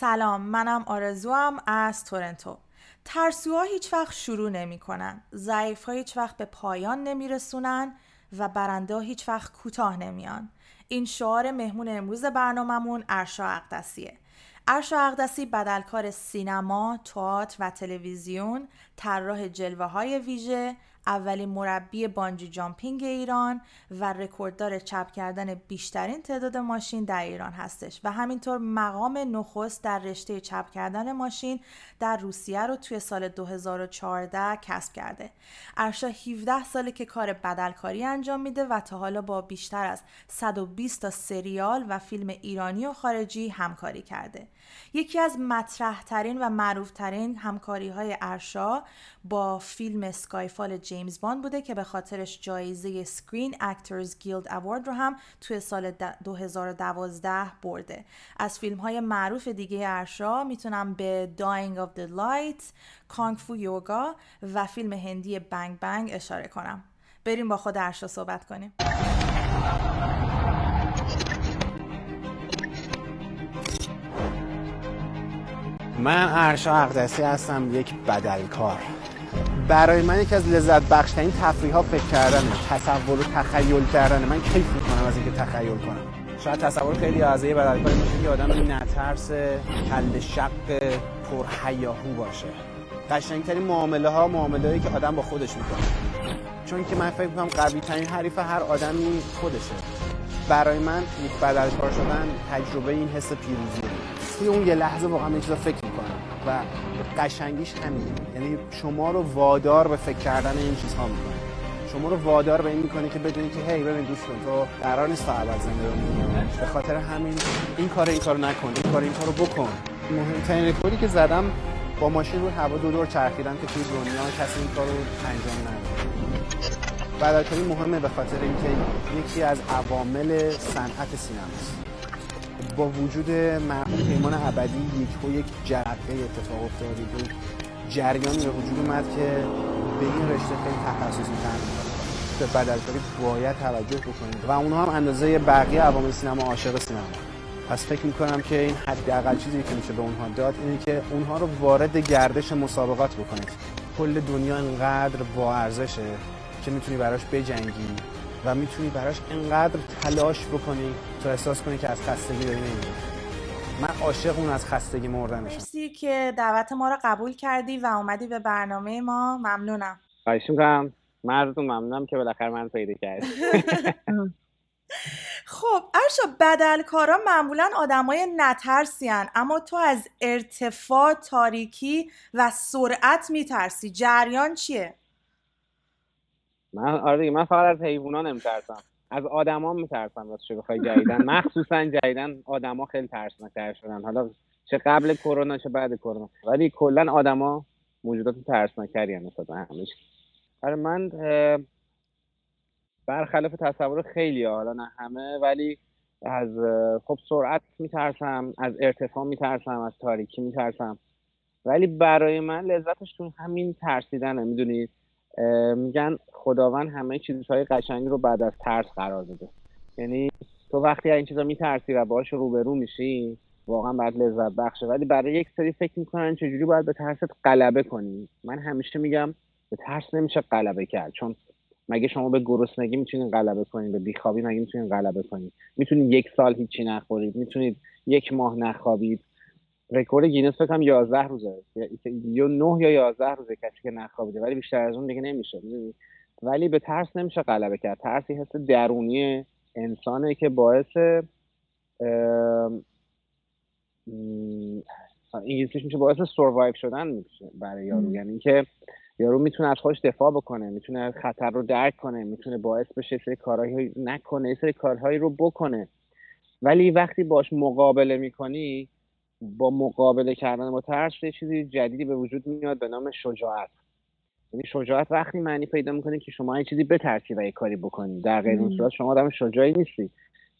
سلام منم آرزوام از تورنتو. ترسوها هیچ وقت شروع نمی کنن. ضعیف هیچ وقت به پایان نمی رسونن و برنده هیچ وقت کوتاه نمیان این شعار مهمون امروز برنامهمون ارشا اقدسیه. ارشا اقدسی بدلکار سینما، تئاتر و تلویزیون، طراح جلوه های ویژه، اولین مربی بانجی جامپینگ ایران و رکورددار چپ کردن بیشترین تعداد ماشین در ایران هستش و همینطور مقام نخست در رشته چپ کردن ماشین در روسیه رو توی سال 2014 کسب کرده. ارشا 17 ساله که کار بدلکاری انجام میده و تا حالا با بیشتر از 120 تا سریال و فیلم ایرانی و خارجی همکاری کرده. یکی از مطرح ترین و معروف ترین همکاری های ارشا با فیلم Skyfall James Bond بوده که به خاطرش جایزه Screen Actors Guild Award رو هم توی سال 2012 برده. از فیلم های معروف دیگه ارشا می‌تونم به Dying of the Light، کانگ فو یوگا و فیلم هندی بنگ بنگ اشاره کنم. بریم با خود ارشا صحبت کنیم. من ارشا اقدسی هستم یک بدلکار. برای من یکی از لذت بخشترین تفریح ها فکر کردن تصور و تخیل کردن من کیف می‌کنم از اینکه تخیل کنم. شاید تصور خیلی از یه بدلکاری باشه که آدم نترس کل شق پر حیاهو باشه. قشنگترین معامله ها معامله هایی که آدم با خودش می‌کنه. چون که من فکر می‌کنم قوی ترین حریف هر آدمی خودشه. برای من یک بدلکار شدن تجربه این حس پیروزیه. توی اون یه لحظه واقعا یه چیزا فکر می‌کنم و قشنگیش همینه. یعنی شما رو وادار به فکر کردن این چیزها می‌کنه. شما رو وادار به این می‌کنه که بدونی که هی ببین دوست تو قرار نیست تا ابد زنده به خاطر همین این کار این کارو نکن این کار این کارو بکن. مهمترین رکوردی که زدم با ماشین رو هوا دو دور چرخیدم که توی دنیا کسی این کارو انجام نده بدلکاری مهمه به خاطر اینکه یکی از عوامل صنعت سینماست. با وجود مرحوم پیمان ابدی یک یک جرقه اتفاق افتاد یک جریانی به وجود اومد که به این رشته خیلی تخصصی تر به بدلکاری باید توجه بکنید و اونها هم اندازه بقیه عوامل سینما عاشق سینما. پس فکر می‌کنم که این حداقل چیزی که میشه به اونها داد اینه که اونها رو وارد گردش مسابقات بکنید. کل دنیا انقدر با ارزشه که می‌تونی براش بجنگی. و می‌تونی براش انقدر تلاش بکنی تا احساس کنی که از خستگی داری نمیری. من عاشق اون از خستگی مردنشم. مرسی که دعوت ما رو قبول کردی و اومدی به برنامه ما. ممنونم. خواهش می‌کنم من ازتون ممنونم که بالاخره من پیدا کردی. خب ارشا بدلکارا معمولا آدمای نترسیان اما تو از ارتفاع تاریکی و سرعت میترسی. جریان چیه؟ من آره من فقط از حیوونا نمیترسم. از آدما میترسم چه بخوای جدیدن. مخصوصا جدیدن آدما خیلی ترسناکتر شدن. حالا چه قبل کرونا چه بعد کرونا. ولی کلا آدما موجودات ترسناکتری هم نسبت همش آره من برخلاف تصور خیلی حالا نه همه ولی از خب سرعت میترسم از ارتفاع میترسم از تاریکی میترسم. ولی برای من لذتش تو همین ترسیدنه. می‌دونید میگن خداوند همه چیزهای قشنگی رو بعد از ترس قرار داده. یعنی تو وقتی این چیزا میترسی و باهاش روبرو میشی واقعا بعد لذت بخشه. ولی برای یک سری فکر می‌کنن چجوری باید به ترست غلبه کنی. من همیشه میگم به ترس نمیشه غلبه کرد. چون مگه شما به گرسنگی می‌تونید غلبه کنید به بیخوابی مگه می‌تونید غلبه کنید می‌تونید یک سال هیچی نخورید. می‌تونید یک ماه نخوابید. رکورد گینس فکر کنم 11 روزه یا 9 یا 11 روزه کسی که نخوابیده ولی بیشتر از اون دیگه نمیشه. ولی به ترس نمیشه غلبه کرد. ترسی حس درونی انسانه که باعث انگلیسیش میشه باعث سروایو شدن میشه برای یارو. یعنی اینکه یارو می‌تونه از خودش دفاع بکنه می‌تونه خطر رو درک کنه می‌تونه باعث بشه سری کارهایی نکنه سری کارهایی رو بکنه. ولی وقتی باش مقابله می‌کنی با مقابله کردن با ترس یه چیزی جدیدی به وجود میاد به نام شجاعت. یعنی شجاعت وقتی معنی پیدا می‌کنه که شما این چیزی بترسی و یه کاری بکنی. در غیر اون صورت شما آدم شجاعی نیستی.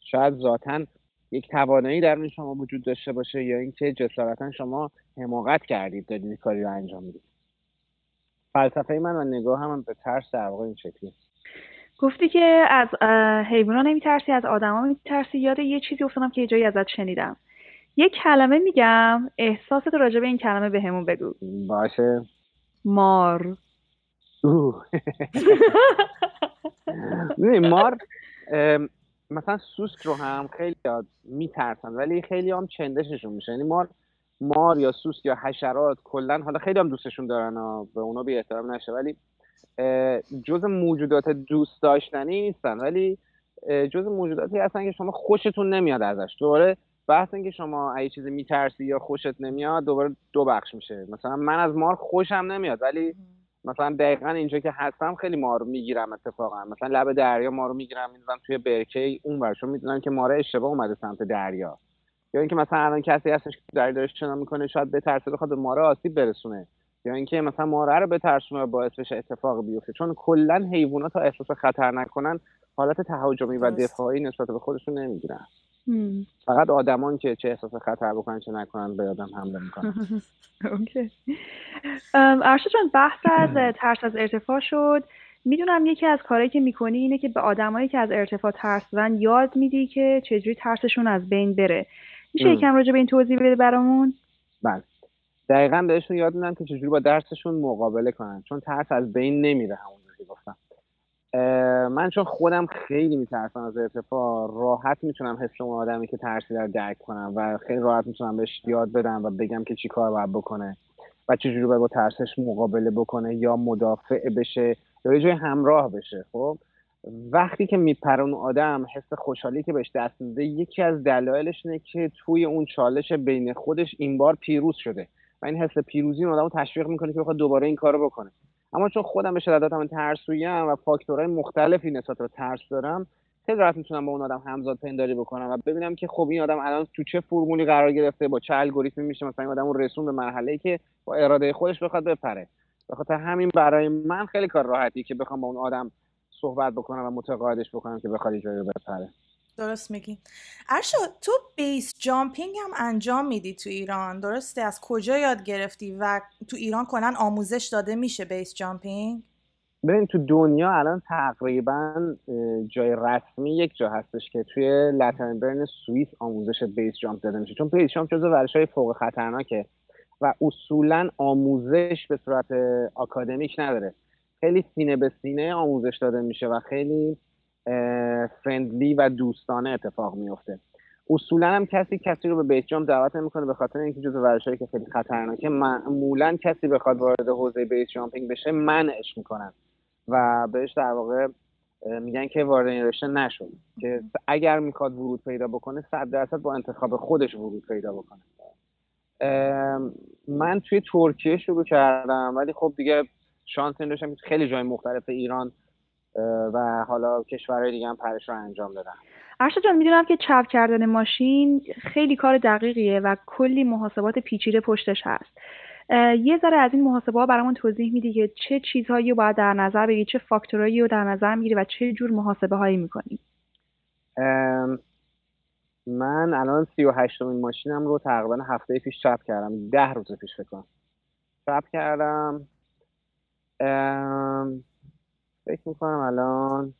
شاید ذاتا یک توانایی در شما وجود داشته باشه یا اینکه جسارتا شما حماقت کردید دادید کاری رو انجام می‌دید. فلسفه من و نگاه هم به ترس در واقع این شکلی. گفتی که از حیوانات نمیترسی از آدما میترسی. یاد یه چیزی افتادم که یه جایی ازت شنیدم. یک کلمه میگم احساست راجع به این کلمه به همون بگو. باشه. مار. مار مثلا سوسک رو هم خیلی میترسن ولی خیلی هم چندششون میشه. یعنی مار مار یا سوسک یا حشرات کلا حالا خیلی هم دوستشون دارن و به اونا بی احترام نشه ولی جز موجودات دوست داشتنی نیستن ولی جز موجوداتی هستن که شما خوشتون نمیاد ازش. دوباره بحث اینکه شما اگه چیزی میترسی یا خوشت نمیاد دوباره دو بخش میشه. مثلا من از مار خوشم نمیاد ولی مثلا دقیقا اینجا که هستم خیلی مار می‌گیرم اتفاقا. مثلا لب دریا مارو می‌گیرم می‌ذارم توی برکه اون ورشون می‌دونم که ماره اشتباه اومده سمت دریا. یا اینکه مثلا الان کسی هستش که دریا داره شنا می‌کنه شاید بترسه بخواد به ماره آسیب برسونه. یا اینکه مثلا ماره رو بترسونه باعث بشه اتفاق بیفته. چون کلا حیوانات تا احساس خطر نکنن حالت تهاجمی و دفاعی نسبت به خودشون نمی‌گیرن. فقط آدمان که چه احساس خطر بکنن چه نکنن به آدم حمله می‌کنن. اوکی. ارشد جان بحث از ترس از ارتفاع شد. می‌دونم یکی از کارهایی که می‌کنی اینه که به آدمایی که از ارتفاع ترس دارن یاد میدی که چجوری ترسشون از بین بره. میشه یکم راجع به این توضیح بده برامون؟ بله. دقیقا بهشون یاد میدن که چجوری با درسشون مقابله کنن. چون ترس از بین نمیره همونجوری گفتم. من چون خودم خیلی میترسم از ارتفاع راحت می‌تونم حس اون آدمی که ترسی در درک کنم و خیلی راحت می‌تونم بهش یاد بدم و بگم که چی کار باید بکنه و چجوری باید با ترسش مقابله بکنه یا مدافع بشه یا یه جای همراه بشه خب؟ وقتی که میپره اون آدم حس خوشحالی که بهش دست میده یکی از دلایلش اینه که توی اون چالش بین خودش این بار پیروز شده و این حس پیروزی اون آدم رو تشویق می‌کنه که بخواد دوباره این کارو بکنه. اما چون خودم به شدت هم ترسویم و فاکتورهای مختلفی نسبت به ترس دارم خیلی راحت می‌تونم با اون آدم همزاد پنداری بکنم و ببینم که خب این آدم الان تو چه فرمولی قرار گرفته با چه الگوریتمی میشه مثلا این آدم رسون به مرحله که با اراده خودش بخواد بپره. بخاطر همین برای من خیلی کار راحتی که بخوام با اون آدم صحبت بکنم و متقاعدش بکنم که بخواد جایی بپره. درست میگی. ارشا تو بیس جامپینگ هم انجام میدی تو ایران. درسته؟ از کجا یاد گرفتی و تو ایران کنن آموزش داده میشه بیس جامپینگ؟ ببین تو دنیا الان تقریبا جای رسمی یک جا هستش که توی برن سوئیس آموزش بیس جامپ داده میشه. چون بیس جامپ جزو ورش های فوق خطرناکه و اصولا آموزش به صورت آکادمیک نداره. خیلی سینه به سینه آموزش داده میشه و خیلی فرندلی و دوستانه اتفاق میفته اصولا هم کسی کسی رو به بیس جامپ دعوت نمی‌کنه به خاطر اینکه جزو ورزشایی که خیلی خطرناکه معمولا کسی بخواد وارد حوزه بیس جامپینگ بشه منعش می‌کنن. و بهش در واقع میگن که وارد این رشته نشون که اگر می‌خواد ورود پیدا بکنه صد درصد با انتخاب خودش ورود پیدا بکنه. من توی ترکیه شروع کردم ولی خب دیگه شانس این داشتم خیلی جای مختلف ایران و حالا کشورهای دیگه هم پرش رو انجام دادن. ارشد جان می‌دونم که چپ کردن ماشین خیلی کار دقیقیه و کلی محاسبات پیچیده پشتش هست. یه ذره از این محاسبه ها برامون توضیح میدی که چه چیزهایی رو باید در نظر بگیری چه فاکتورهایی رو در نظر می‌گیری و چه جور محاسبه هایی می‌کنی من الان سی و هشتمین ماشینم رو تقریبا هفته پیش چپ کردم ده روز پیش فکر کنم. چپ کردم فکر می‌کنم الان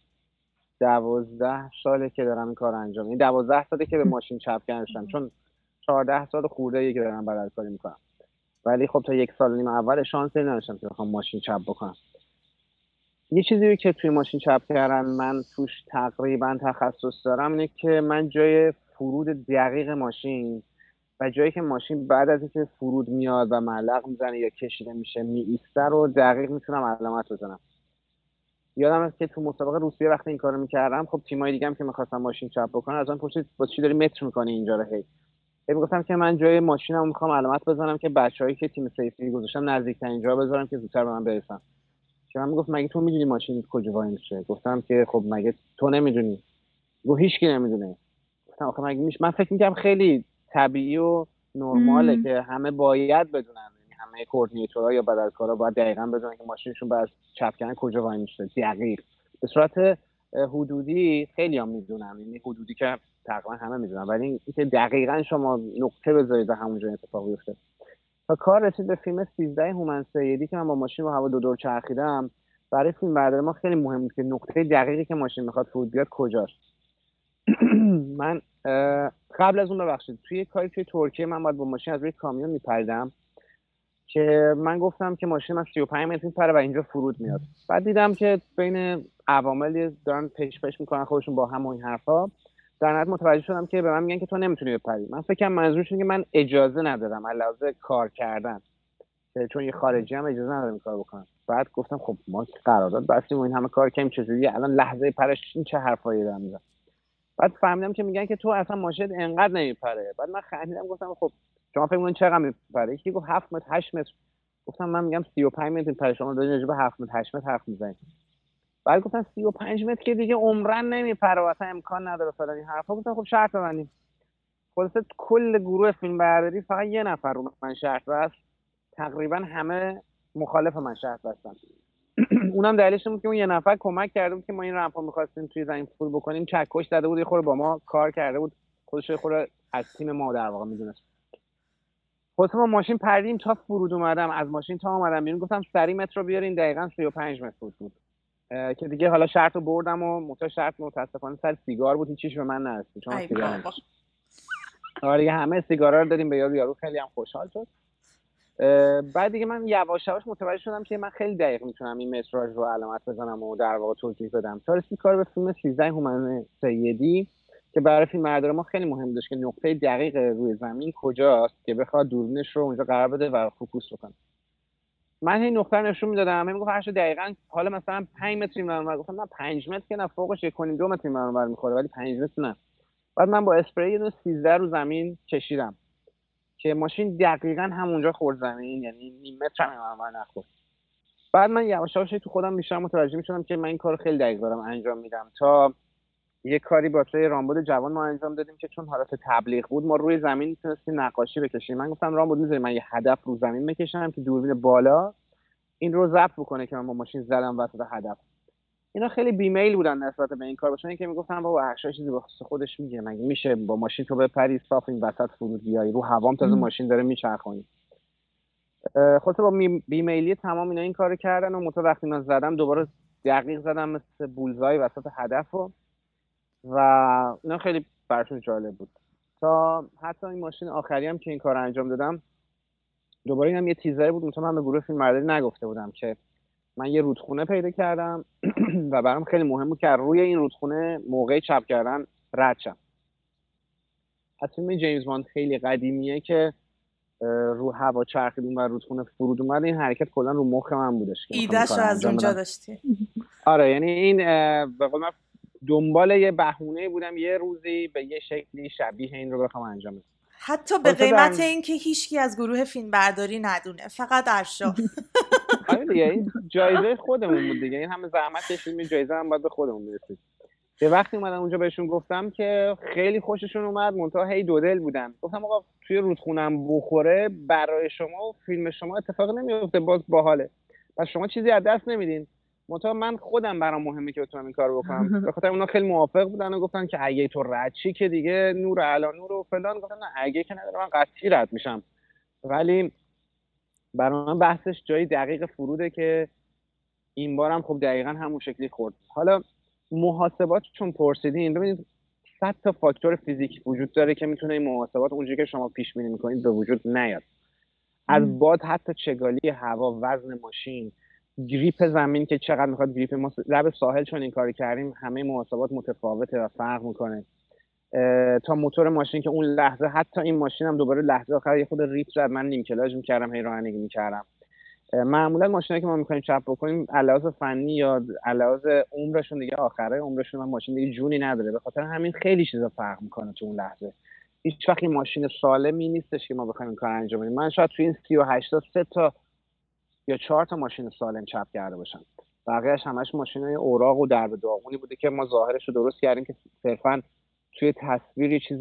دوازده ساله که دارم این کار انجام این دوازده ساله که به ماشین چپ کردم. چون چهارده سال خورده که دارم بدل کاری می‌کنم. ولی خب تا یک سال نیم اول شانس نداشتم که بخوام ماشین چپ بکنم. یه چیزی که توی ماشین چپ کردن من توش تقریبا تخصص دارم اینه که من جای فرود دقیق ماشین و جایی که ماشین بعد از اینکه فرود میاد و معلق می‌زنه یا کشیده میشه میایسته رو دقیق می‌تونم علامت بزنم. یادم هست که تو مسابقه روسیه وقتی این کارو می‌کردم خب تیمای دیگه هم که می‌خواستم ماشین چپ بکنن از من پرسید با چی داری متر می‌کنی اینجا رو هی؟ هی می‌گفتم که من جای ماشینم می‌خوام علامت بزنم که بچههایی که تیم سیفتی گذاشتم نزدیکترین جا بذارم که زودتر به من برسن. که من می‌گفت مگه تو می‌دونی ماشین کجا وای میشه گفتم که خب مگه تو نمی‌دونی. گفت هیچکی نمی‌دونه. گفتم آخه مگه میشه؟ من فکر می‌کنم خیلی طبیعی و نرماله که همه باید بدونن. همه کوردینیتورها یا بدلکارا باید دقیقا بدونن که ماشینشون باید چپ کردن کجا وای میشه دقیق. به صورت حدودی خیلی هم می‌دونن یعنی حدودی که تقریبا همه می‌دونن. ولی اینکه دقیقا شما نقطه بذارید و همونجا اتفاق بیفته. تا کار رسید به فیلم 13 هومن سیدی که من با ماشین رو هوا دو دور چرخیدم برای فیلم برداری ما خیلی مهم بود که نقطه دقیقی که ماشین می‌خواد فرود بیاد کجاست. من قبل از اون ببخشید توی کاری توی ترکیه من باید با ماشین از روی کامیون میپریدم. که من گفتم که ماشین من 35 متر میپره و اینجا فرود میاد. بعد دیدم که بین عوامل دارن پیش پیش می‌کنن خودشون با هم این حرفا. در نهایت متوجه شدم که به من میگن که تو نمی‌تونی بپری. من فکر کنم منظورشون که من اجازه ندارم علاوه کار کردن. چون یه خارجی هم اجازه ندارم کار بکنم. بعد گفتم خب ما قرارداد بستیم و این همه کار کردیم چجوری الان لحظه پرش این چه حرفایی دارم می‌زنم؟ بعد فهمیدم که میگن که تو اصلا ماشین انقدر نمیپره. بعد من خندیدم گفتم خب شما فکر می‌کنید چقدر میپره یکی گفت 7 متر 8 متر. گفتم من میگم 35 متر. میپره شما دارید راجع به 7 متر 8 متر حرف می‌زنید بعد گفتن 35 متر که دیگه عمرن نمیپره اصلا امکان نداره فلان این حرفا. گفتم خب شرط ببندیم. خلاصه کل گروه فیلم برداری فقط یه نفر رو من شرط بست. تقریبا همه مخالف من شرط بستن. اونم دلیلش بود که اون یه نفر کمک کرده بود که ما این رمپا می‌خواستیم توی زمین فول بکنیم. چکش زده بود یه خورده با ما کار کرده بود. خودش خورده از تیم ما در واقع می‌دونست. خود ما ماشین پردیم تا فرود اومدم از ماشین تا اومدم بیرون. گفتم سری متر رو بیارین دقیقا 35 متر بود, بود. که دیگه حالا شرط رو بردم و موتا شرط متاسفانه سر سیگار بود هیچیش به من نرسید چون سیگار آره همه سیگارا رو دادیم به یارو یارو خیلی هم خوشحال شد. بعد دیگه من یواش یواش متوجه شدم که من خیلی دقیق می‌تونم این متراژ رو علامت بزنم و در واقع توضیح بدم. تا رسید کار به فیلم 13 هومن سیدی. که برای فیلم بردار ما خیلی مهم داشت که نقطه دقیق روی زمین کجاست که بخواد دوربینش رو اونجا قرار بده و فوکوس بکنه. من این نقطه نشون می‌دادم. همین گفت هر دقیقا حالا مثلا 5 متر این گفتم نه 5 متر که نه فوقش یک دو متر این می‌خوره ولی 5 متر نه. بعد من با اسپری یه 13 رو زمین کشیدم که ماشین دقیقا همونجا خورد زمین یعنی نیم متر هم من نخورد. بعد من یواش یواش تو خودم بیشتر متوجه می‌شدم که من این کار خیلی دقیق دارم انجام میدم تا یه کاری واسه رامبد جوان ما انجام دادیم که چون حالت تبلیغ بود ما روی زمین می‌تونستیم نقاشی بکشیم. من گفتم رامبد می‌ذاری من یه هدف رو زمین بکشم که دوربین بالا این رو ضبط بکنه که من با ماشین زدم وسط هدف. اینا خیلی بیمیل بودن نسبت به این کار. باشن که می‌گفتن بابا هر چیزی واسه خودش میگه. مگه میشه با ماشین تو بپری صاف این وسط فرود بیای رو هوام تازه ماشین داره میچرخونی خلاصه با بیمیلی تمام اینا این کارو کردن و متو وقتی من زدم دوباره دقیق زدم مثل بولزای وسط هدف و اینا خیلی براشون جالب بود. تا حتی این ماشین آخری هم که این کار انجام دادم دوباره اینم یه تیزری بود. مثلا من به گروه فیلم نگفته بودم که من یه رودخونه پیدا کردم و برام خیلی مهم بود که روی این رودخونه موقع چپ کردن رد شم. از فیلم جیمز باند خیلی قدیمیه که رو هوا چرخید و رودخونه فرود اومد. این حرکت کلا رو مخ من بودش ایدهش رو از اونجا داشتی. آره یعنی این به قول من دنبال یه بهونه بودم یه روزی به یه شکلی شبیه این رو بخوام انجام بدم. حتی به قیمت اینکه هیچکی از گروه فیلم برداری ندونه فقط ارشا. آره دیگه این جایزه خودمون بود دیگه. این همه زحمت کشیدیم جایزه هم باید به خودمون برسید یه وقتی اومدم اونجا بهشون گفتم که خیلی خوششون اومد منتها هی دو دل بودن. گفتم آقا توی رودخونم بخوره برای شما و فیلم شما اتفاق نمیفته باز باحاله. پس شما چیزی از دست نمیدین. منتها من خودم برام مهمه که بتونم این کار بکنم. به خاطر اونا خیلی موافق بودن و گفتن که اگه تو رد چی که دیگه نور علا نور و فلان. گفتم نه اگه که نداره من قطعی رد میشم. ولی برای من بحثش جایی دقیق فروده که این بارم خب دقیقا همون شکلی خورد. حالا محاسبات چون پرسیدین ببینید صد تا فاکتور فیزیک وجود داره که می‌تونه این محاسبات اونجوری که شما پیش بینی می‌کنید به وجود نیاد. از باد حتی چگالی هوا وزن ماشین grip زمین که چقدر می‌خواد grip ما لب ساحل چون این کاری کردیم همه محاسبات متفاوته و فرق می‌کنه. تا موتور ماشین که اون لحظه حتی این ماشین هم دوباره لحظه آخر یه خود ریپ زد من نیم کلاچ می‌کردم هی رانندگی می‌کردم. معمولا ماشینایی که ما می‌کنیم چپ بکنیم از لحاظ فنی یا از لحاظ عمرشون دیگه آخره عمرشون من ماشین دیگه جونی نداره. به خاطر همین خیلی چیزا فرق می‌کنه تو اون لحظه. هیچ وقت ماشین سالمی نیستش که ما بخوایم این کار انجام بدیم. من شاید تو این 38 تا سه تا یا چهار تا ماشین سالم چپ کرده باشن. بقیهش همش ماشین های اوراق و درب داغونی بوده که ما ظاهرش رو درست کردیم که صرفا توی تصویری چیز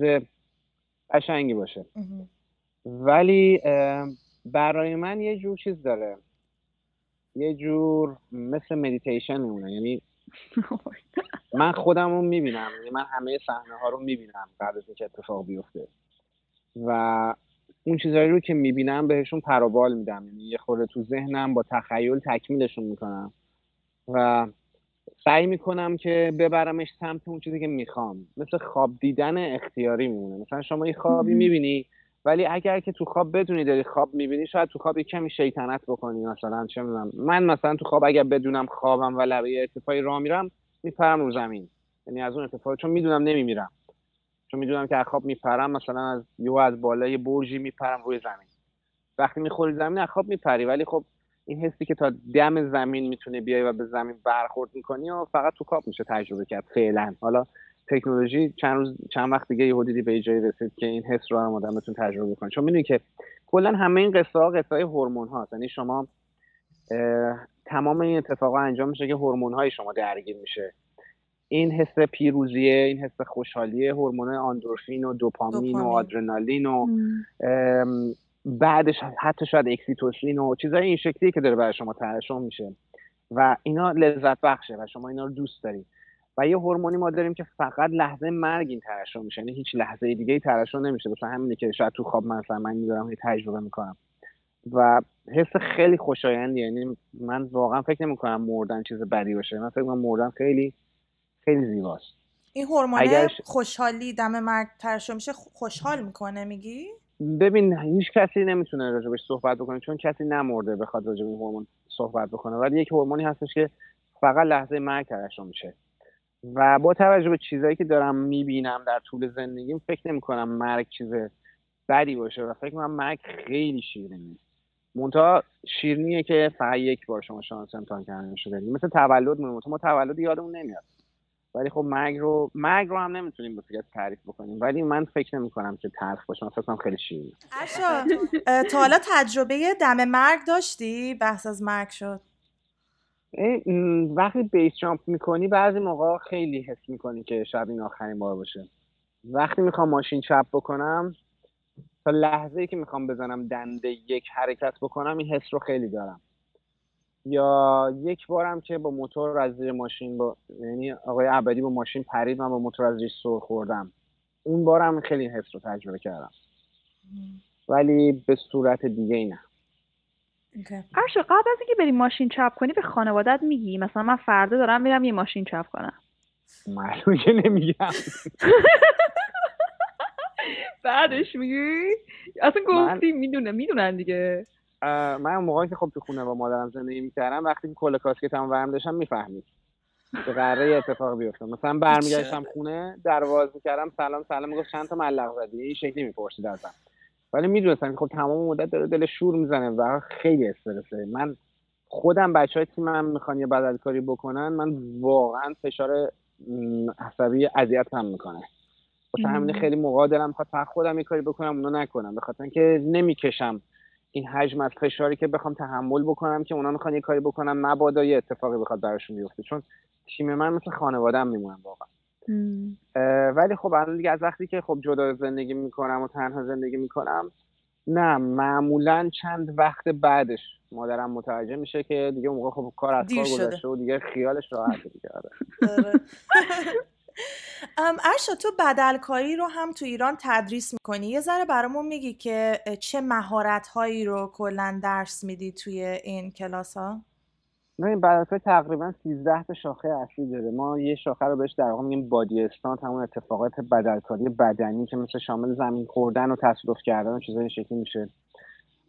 قشنگی باشه. ولی برای من یه جور چیز داره. یه جور مثل مدیتیشن میمونه. یعنی من خودم رو می‌بینم. یعنی من همه صحنه ها رو می‌بینم بعد از اینکه اتفاق بیفته. و اون چیزهایی رو که می‌بینم بهشون پروبال میدم. یعنی یه خورده تو ذهنم با تخیل تکمیلشون می‌کنم. و سعی می‌کنم که ببرمش سمت اون چیزی که می‌خوام. مثل خواب دیدن اختیاری میمونه. مثلا شما یه خوابی می‌بینی ولی اگر که تو خواب بدونی داری خواب می‌بینی شاید تو خواب یه کمی شیطنت بکنی مثلا چه می‌دونم. من مثلا تو خواب اگر بدونم خوابم و لبه ارتفاعی راه میرم میپرم رو زمین. یعنی از اون ارتفاع چون می‌دونم نمیمیرم. چون می‌دونم که از خواب میپرم مثلا از یو از بالای برجی میپرم روی زمین. وقتی می‌خوری زمین از خواب میپری. ولی خب این حسی که تا دم زمین می‌تونه بیای و به زمین برخورد می‌کنی و فقط تو کاپ میشه تجربه کرد فعلا. حالا تکنولوژی چند روز چند وقت دیگه یهو دیدی به جایی رسید که این حس رو هم آدم بتون تجربه کنه. چون می‌دونی که کلا همه این قصه ها قصه های هورمون هاست یعنی شما تمام این اتفاقا انجام میشه که هورمون های شما درگیر میشه. این حس پیروزیه این حس خوشحالیه هورمون آندورفین و دوپامین, و آدرنالین و بعدش حتی شاید اکسیتوسین و چیزای این شکلی که داره برای شما ترشح میشه. و اینا لذت بخشه و شما اینا رو دوست دارید و یه هورمونی ما داریم که فقط لحظه مرگ این ترشح میشه. یعنی هیچ لحظه دیگه ای ترشح نمیشه. مثلا همینه که شاید تو خواب مثلا من می‌ذارم تجربه می‌کنم. و حس خیلی خوشایندی یعنی من واقعا فکر نمی‌کنم مردن چیز بدی باشه. من فکر کنم مردن خیلی خیلی زیباست. این هورمون خوشحالی دم مرگ ترشح میشه خوشحال می‌کنه میگی؟ ببین هیچ کسی نمی‌تونه راجبش صحبت بکنه چون کسی نمرده بخواد راجب این هورمون صحبت بکنه. ولی یک هورمونی هستش که فقط لحظه مرگ ترشح میشه. و با توجه به چیزایی که دارم می‌بینم در طول زندگیم فکر نمی کنم مرگ چیز بدی باشه و فکر کنم مرگ خیلی شیرینه. منتها شیرینیه که فقط یک بار شما شانس امتحان کردن شده. مثل تولد مونه ما تولد یادمون نمیاد. ولی خب مرگ رو مرگ رو هم نمی‌تونیم به تعریف بکنیم. ولی من فکر نمی کنم که تلخ باشه. من فکر خیلی شیرینه تا حالا تجربه دم مرگ داشتی؟ بحث از مرگ شد. وقتی بیس جامپ می‌کنی بعضی موقع خیلی حس می‌کنی که شاید این آخرین بار باشه. وقتی می‌خوام ماشین چپ بکنم تا لحظه ای که می‌خوام بزنم دنده یک حرکت بکنم این حس رو خیلی دارم. یا یک بارم که با موتور از زیر ماشین با یعنی آقای عبدی با ماشین پرید من با موتور از زیر سر خوردم. اون بارم خیلی حس رو تجربه کردم. ولی به صورت دیگه ای نه. okay. قبل از اینکه بری ماشین چپ کنی به خانوادت میگی؟ مثلا من فردا دارم میرم یه ماشین چپ کنم. معلومه که نمیگم. بعدش میگی؟ اصلا گفتی می‌دونن می‌دونن دیگه. من اون موقعی که خب تو خونه با مادرم زندگی می‌کردم وقتی کل کاسکتم ورم داشتم می‌فهمید. که قراره اتفاق بیفته مثلا برمیگشتم خونه درواز می‌کردم سلام سلام می‌گفت چند تا ملق زدی؟ این شکلی می‌پرسید ازم. ولی می‌دونستم که خب تمام مدت داره دل شور می‌زنه و خیلی استرسه. من خودم بچه های تیمم می‌خوان یه بدلکاری بکنن من واقعا فشار عصبی اذیت هم می‌کنه. واسه همین خیلی موقع می‌خواد خودم یه کاری بکنم اونو نکنم. به خاطر اینکه نمی‌کشم. این حجم از فشاری که بخوام تحمل بکنم که اونا می‌خوان یه کاری بکنم مبادا یه اتفاقی بخواد براشون بیفته. چون تیم من مثل خانوادم میمونم واقعا. ولی خب الان دیگه از وقتی که خب جدا زندگی می‌کنم و تنها زندگی می‌کنم نه معمولا چند وقت بعدش مادرم متوجه میشه که دیگه موقع خب کار از کار گذشته و دیگه خیالش راحت دیگه. آره. آره. ارشا تو بدلکاری رو هم تو ایران تدریس می‌کنی؟ یه ذره برامون میگی که چه مهارت هایی رو کلا درس میدی توی این کلاس ها این بدلکاری تقریبا 13 تا شاخه اصلی داره. ما یه شاخه رو بهش در واقع میگیم بادی استانت همون اتفاقات بدلکاری بدنی که مثل شامل زمین خوردن و تصادف کردن و چیزای شکلی میشه.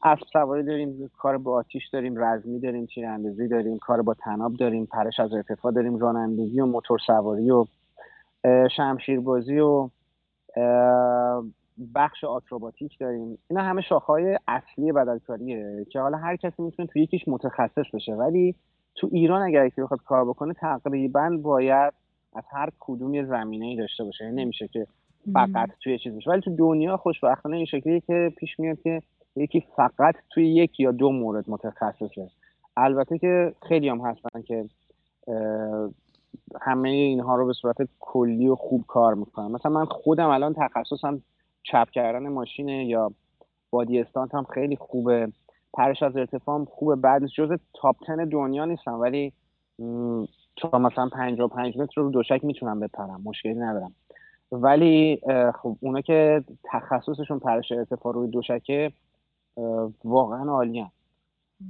اسب سواری داریم کار با آتیش داریم رزمی داریم تیراندازی داریم کار با تناب داریم پرش از ارتفاع داریم رانندگی و موتور سواری و شمشیربازی و بخش آکروباتیک داریم. اینا همه شاخهای اصلی بدلکاریه که حالا هر کسی می‌تونه تو یکیش متخصص بشه. ولی تو ایران اگر یکی بخواد کار بکنه تقریبا باید از هر کدوم یه زمینه ای داشته باشه. یعنی نمیشه که فقط توی چیز بشه ولی تو دنیا خوشبختانه این شکلیه که پیش میاد که یکی فقط توی یک یا دو مورد متخصصه. البته که خیلی هم هستن که همه اینها رو به صورت کلی و خوب کار می‌کنم. مثلا من خودم الان تخصصم چپ کردن ماشینه یا بادی استانت هم خیلی خوبه. پرش از ارتفاع خوبه. بعد جز تاپ تن دنیا نیستم ولی تا مثلا 55 متر رو دوشک می‌تونم بپرم. مشکلی ندارم. ولی خب اونا که تخصصشون پرش ارتفاع روی دوشکه واقعا عالیه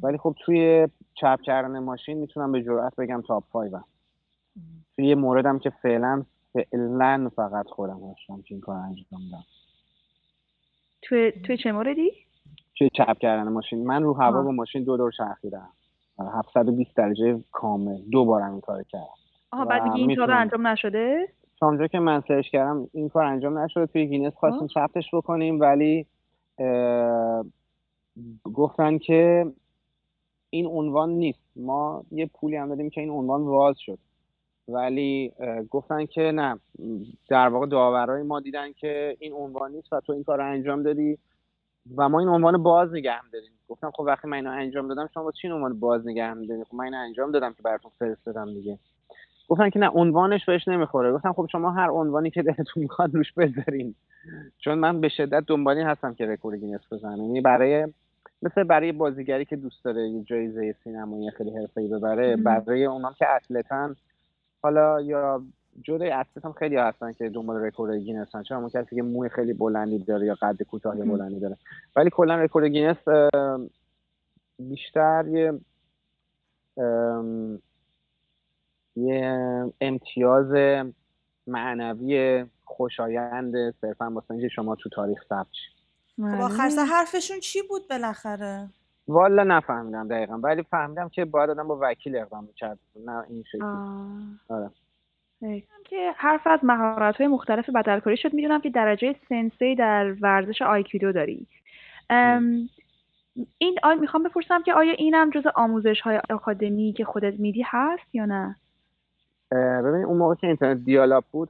ولی خب توی چپ کردن ماشین می‌تونم به جرئت بگم تاپ 5 توی یه موردم که فعلا فعلا فقط خودم هستم که این کار انجام دادم. توی توی چه موردی؟ توی چپ کردن ماشین. من رو هوا با ماشین دو دور چرخیدم. 720 درجه کامل. دو بارم این کار کردم. آها بعد دیگه این کار انجام نشده؟ تا اونجا که من search کردم این کار انجام نشده. توی گینس خواستیم ثبتش بکنیم ولی گفتن که این عنوان نیست. ما یه پولی هم دادیم که این عنوان واز شد. ولی گفتن که نه در واقع داورای ما دیدن که این عنوان نیست و تو این کار رو انجام دادی و ما این عنوان باز نگه داریم گفتم خب وقتی من اینو انجام دادم شما با چی عنوان باز نگه داریم خب من اینو انجام دادم که براتون فرستادم دیگه. گفتن که نه عنوانش بهش نمی‌خوره. گفتم خب شما هر عنوانی که دلتون می‌خواد روش بذارین. چون من به شدت دنبالی هستم که رکورد گینس بزنم. یعنی برای مثل برای بازیگری که دوست داره یه جایزه سینمایی خیلی حرفه‌ای ببره برای اونام که athlete ن حالا یا جوری athlete هم خیلی هستن که دنبال رکورد گینس هستن. چون کسی که موی خیلی بلندی داره یا قد کوتاه بلندی داره. ولی کلا رکورد گینس بیشتر یه یه امتیاز معنوی خوشایند صرفا واسه اینکه شما تو تاریخ ثبت خب آخر حرفشون چی بود بالاخره؟ والا نفهمیدم دقیقا. ولی فهمیدم که باید آدم با وکیل اقدام می‌کرد. نه این شکلی. آره. که حرف از مهارت های مختلف بدلکاری شد. می‌دونم که درجه سنسی در ورزش آیکیدو داری. این آی می‌خوام بپرسم که آیا اینم جز آموزش های آکادمی که خودت میدی هست یا نه؟ ببینید اون موقع که اینترنت dial-up بود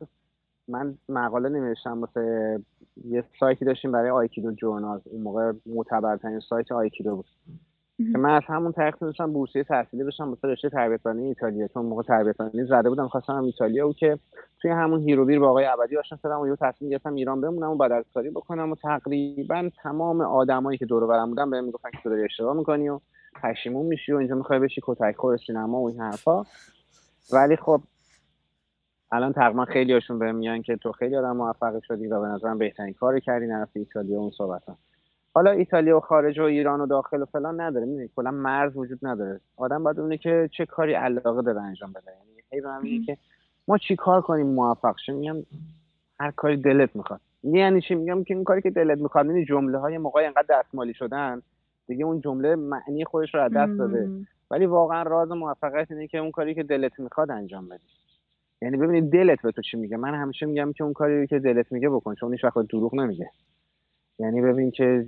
من مقاله می‌نوشتم واسه یه سایتی داشتیم برای Aikido Journal. اون موقع معتبرترین سایت آیکیدو بود. که من از همون طریق داشتم بورسیه تحصیلی بشم واسه رشته تربیت ایتالیا. چون موقع تربیت زده بودم خواستم هم ایتالیا و که توی همون هیر و ویر با آقای ابدی آشنا شدم و یه تصمیم گرفتم ایران بمونم و بدلکاری بکنم. و تقریبا تمام آدمایی که دور برم بودن بهم می‌گفتن که تو داری اشتباه می‌کنی و پشیمون میشی و اینجا می‌خوای بشی کتک خور سینما و این حرفا. ولی خب الان تقریبا خیلی هاشون بهم میگن که تو خیلی آدم موفق شدی و به نظرم بهترین کاری کردی نرفتی ایتالیا اون صحبت حالا ایتالیا و خارج و ایران و داخل و فلان نداره می‌دونی؟ کلا مرز وجود نداره. آدم باید ببینه که چه کاری علاقه داره انجام بده. یعنی هی به که ما چی کار کنیم موفق شیم؟ میگم هر کاری دلت می‌خواد. یعنی چی؟ میگم که این کاری که دلت می‌خواد. یعنی جمله های موقع انقدر دستمالی شدن؟ دیگه اون جمله معنی خودش رو از دست داده. ولی واقعا راز موفقیت اینه که اون کاری که دلت می‌خواد انجام بدی. یعنی ببینید دلت به تو چی میگه. من همیشه میگم که اون کاری که دلت میگه بکن چون هیچ وقت دروغ نمیگه. یعنی ببین که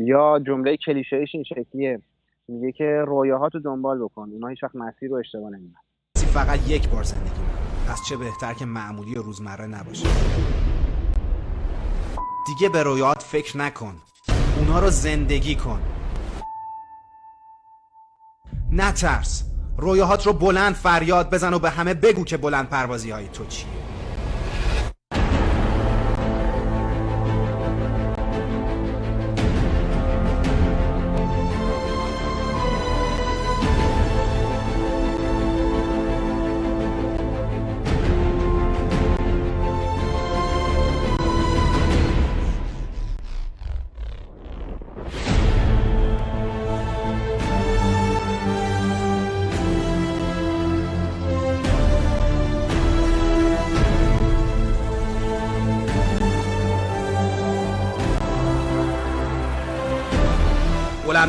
یا جمله کلیشه‌ایش این شکلیه. میگه که رویاها تو دنبال بکن. اونا هیچ وقت مسیر رو اشتباه نمیدن فقط یک بار زندگی پس چه بهتر که معمولی و روزمره نباشه. دیگه به رویات فکر نکن. اونا رو زندگی کن. نترس. رویاهات رو بلند فریاد بزن و به همه بگو که بلند پروازی های تو چیه.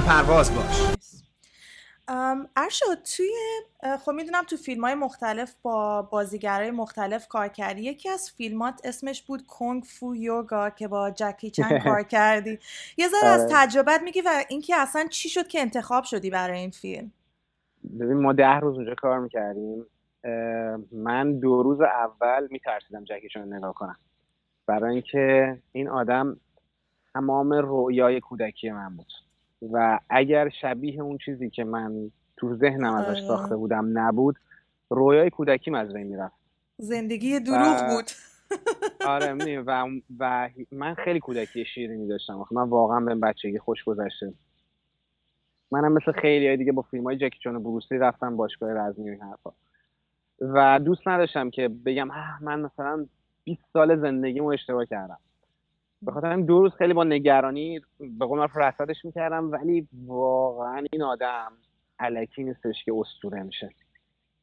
پرواز باش. ارشد توی خب می‌دونم تو فیلم های مختلف با بازیگرای مختلف کار کردی. یکی از فیلمات اسمش بود کنگ فو یوگا که با جکی چن کار کردی. یه ذره از آره. تجربت میگی و اینکه اصلا چی شد که انتخاب شدی برای این فیلم؟ ببین ما ده روز اونجا کار می‌کردیم. من دو روز اول میترسیدم جکی چن نگاه کنم. برای اینکه این آدم تمام رویای کودکی من بود. و اگر شبیه اون چیزی که من تو ذهنم ازش آره. ساخته بودم نبود رویای کودکیم از بین می‌رفت. زندگی دروغ بود. آره و, و من خیلی کودکی شیرینی داشتم. من واقعا به بچگی خوش گذشته. منم مثل خیلی های دیگه با فیلم های جکی چون بروسی رفتم باشگاه رزمی این حرفا. و دوست نداشتم که بگم من مثلا 20 سال زندگیمو اشتباه کردم. به خاطر دو روز خیلی با نگرانی به قول معروف رصدش می‌کردم ولی واقعا این آدم علکی نیستش که استوره میشه.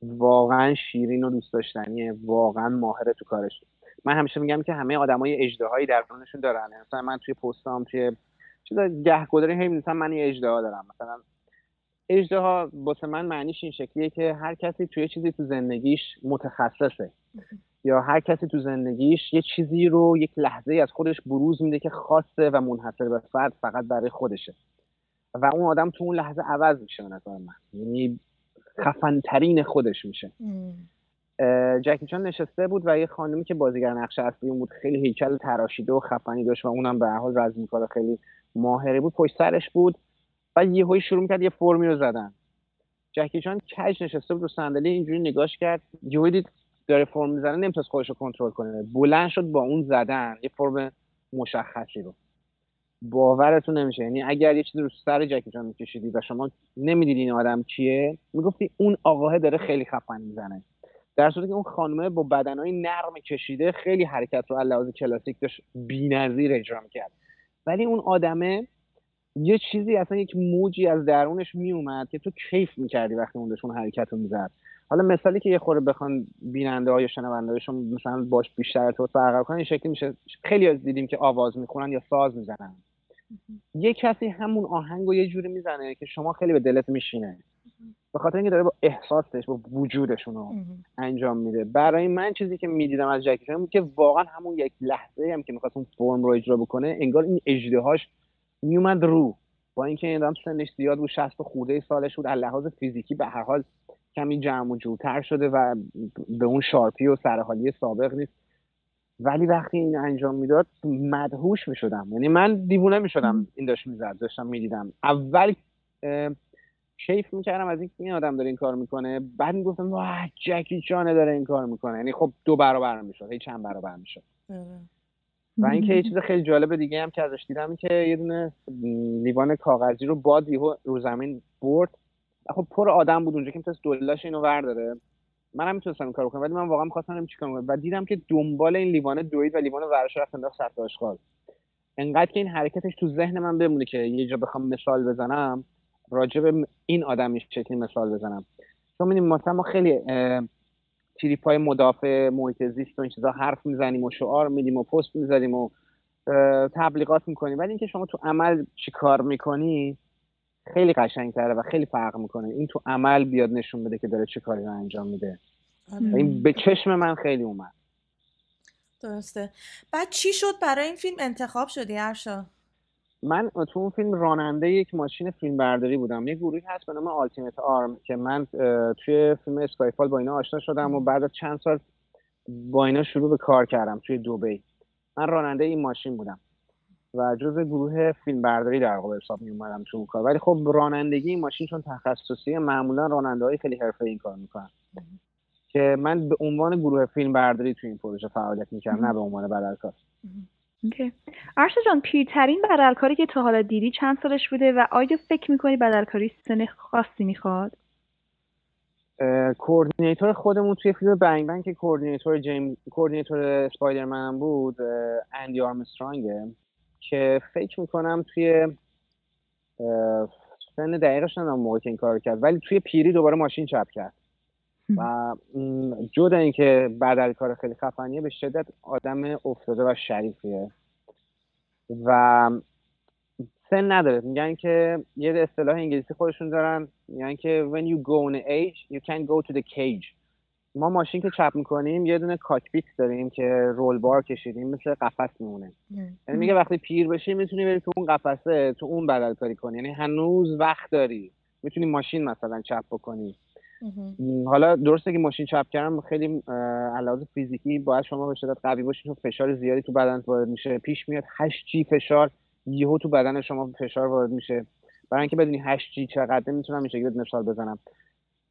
واقعا شیرین و دوست داشتنیه. واقعا ماهره تو کارش. من همیشه میگم که همه آدمای اجدهایی درونشون دارن. مثلا من توی پستام توی چیزا گهگداری هی می‌نویسم من یه اجدها دارم. مثلا اجدها واسه من معنیش این شکلیه که هر کسی توی چیزی تو زندگیش متخصصه. یا هر کسی تو زندگیش یه چیزی رو یک لحظه از خودش بروز میده که خاصه و منحصر به فرد فقط برای خودشه. و اون آدم تو اون لحظه عوض میشه به نظر من. یعنی خفنترین خودش میشه. جکی چان نشسته بود و یه خانمی که بازیگر نقش اصلی بود خیلی هیکل تراشیده و خفنی داشت و اونم به حال رزمی کار خیلی ماهره بود پشت سرش بود. و یهویی شروع می‌کرد یه فرمی رو زدن. جکی چان کج نشسته بود رو صندلی اینجوری نگاش کرد. یهویی دید داره فرم می‌زنه نمی‌تونست خودش رو کنترل کنه. بلند شد با اون زدن یه فرم مشخصی رو. باورتون نمیشه. یعنی اگر یه چیزی رو سر جکی چان میکشیدی و شما نمی‌دیدی این آدم کیه می‌گفتی اون آقاه داره خیلی خفن می‌زنه. در صورتی که اون خانمه با بدنهای نرم کشیده خیلی حرکت رو لحاظ کلاسیک داشت بی‌نظیر اجرا می‌کرد. ولی اون آدمه یه چیزی اصلا یک موجی از درونش میومد که تو کیف می‌کردی وقتی اون داشت حرکت رو می‌زد. حالا مثالی که یه خورده بخوان بیننده ها یا شنونده هاشون مثلا باش بیشتر ارتباط برقرار کنن این شکلی میشه خیلی از دیدیم که آواز می‌خونن یا ساز می‌زنن. یه کسی همون آهنگ رو یه جوری می‌زنه که شما خیلی به دلت میشینه. به خاطر اینکه داره با احساسش با وجودشون رو انجام میده. برای من چیزی که می‌دیدم از جکی بود که واقعا همون یک لحظه هم که می‌خواست اون فرم رو اجرا بکنه انگار این اجدهاش میومد رو. با اینکه این سنش زیاد بود 60 خورده سالش بود از لحاظ فیزیکی به هر حال کمی جمع و جورتر شده و به اون شارپی و سرحالی سابق نیست. ولی وقتی این انجام می‌داد مدهوش می‌شدم. یعنی من دیوونه می‌شدم این داشت می‌زد. داشتم می‌دیدم. اول کیف می‌کردم از اینکه این آدم داره این کار می‌کنه. بعد می‌گفتم واه جکی جانه داره این کار می‌کنه. یعنی خب دو برابر می‌شد. هی چند برابر می‌شد. آره. و اینکه یه چیز خیلی جالب دیگه هم که ازش دیدم که یه دونه لیوان کاغذی رو باد رو زمین برد. خب پر آدم بود اونجا که می‌تونست دولاش اینو ورداره. من هم می‌تونستم این کارو کنم ولی من واقعا می‌خواستم چیکار کنم. و دیدم که دنبال این لیوانه دوید و لیوان ورش رفت انداخت سطح آشغال انقدر که این حرکتش تو ذهن من بمونه که یه جا بخوام مثال بزنم راجع به این آدم شکلی مثال بزنم. چون میدیم مثلا ما خیلی تریپ های مدافع محیط زیست و این چیزا حرف می‌زنیم و شعار میدیم و پست می‌ذاریم و تبلیغات می‌کنیم. ولی اینکه شما تو عمل چی کار می‌کنی خیلی قشنگتره و خیلی فرق می‌کنه. این تو عمل بیاد نشون بده که داره چه کاری رو انجام میده. آره. این به چشم من خیلی اومد. درسته. بعد چی شد برای این فیلم؟ انتخاب شدی ارشا؟ من تو اون فیلم راننده یک ماشین فیلم برداری بودم. یه گروهی هست به نام آلتیمیت آرم که من توی فیلم اسکایفال با اینا آشنا شدم و بعد از چند سال با اینا شروع به کار کردم توی دوبی من راننده این ماشین بودم. و جز گروه فیلم برداری در واقع حساب می اومدم تو اون کار. ولی خب رانندگی این ماشین چون تخصصی معمولا راننده های خیلی حرفه این کار می‌کنن. که من به عنوان گروه فیلم برداری تو این پروژه فعالیت می‌کردم نه به عنوان بدلکار اوکی. عرشا جان پیرترین بدلکاری که تا حالا دیدی چند سالش بوده و آیا فکر می‌کنی بدلکاری سن خاصی می‌خواد؟ coordinator خودمون توی فیلم Bang Bang که coordinator جیم coordinator Spider-Man بود Andy Armstrong ه. که فکر می‌کنم توی سن دقیقش ندارم موقع که این کار کرد ولی توی پیری دوباره ماشین چپ کرد. و جدا اینکه بدل کار خیلی خفنیه به شدت آدم افتاده و شریفیه. و سن نداره. میگن که یه اصطلاح انگلیسی خودشون دارن. میگن که when you go in age you can go to the cage. ما ماشین که چپ می‌کنیم یه دونه کاکپیت داریم که رول بار کشیدیم مثل قفس میمونه. یعنی میگه وقتی پیر بشی می‌تونی بری تو اون قفسه تو اون بدل کاری کنی. یعنی هنوز وقت داری. می‌تونی ماشین مثلا چپ بکنی. حالا درسته که ماشین چپ کردن خیلی علاوه فیزیکی باید شما به شدت قوی باشید چون فشار زیادی تو بدن وارد میشه. پیش میاد 8 جی فشار یهو تو بدن شما فشار وارد میشه. برای اینکه بدونی 8 جی چقدر می‌تونم این شکلی مثال بزنم.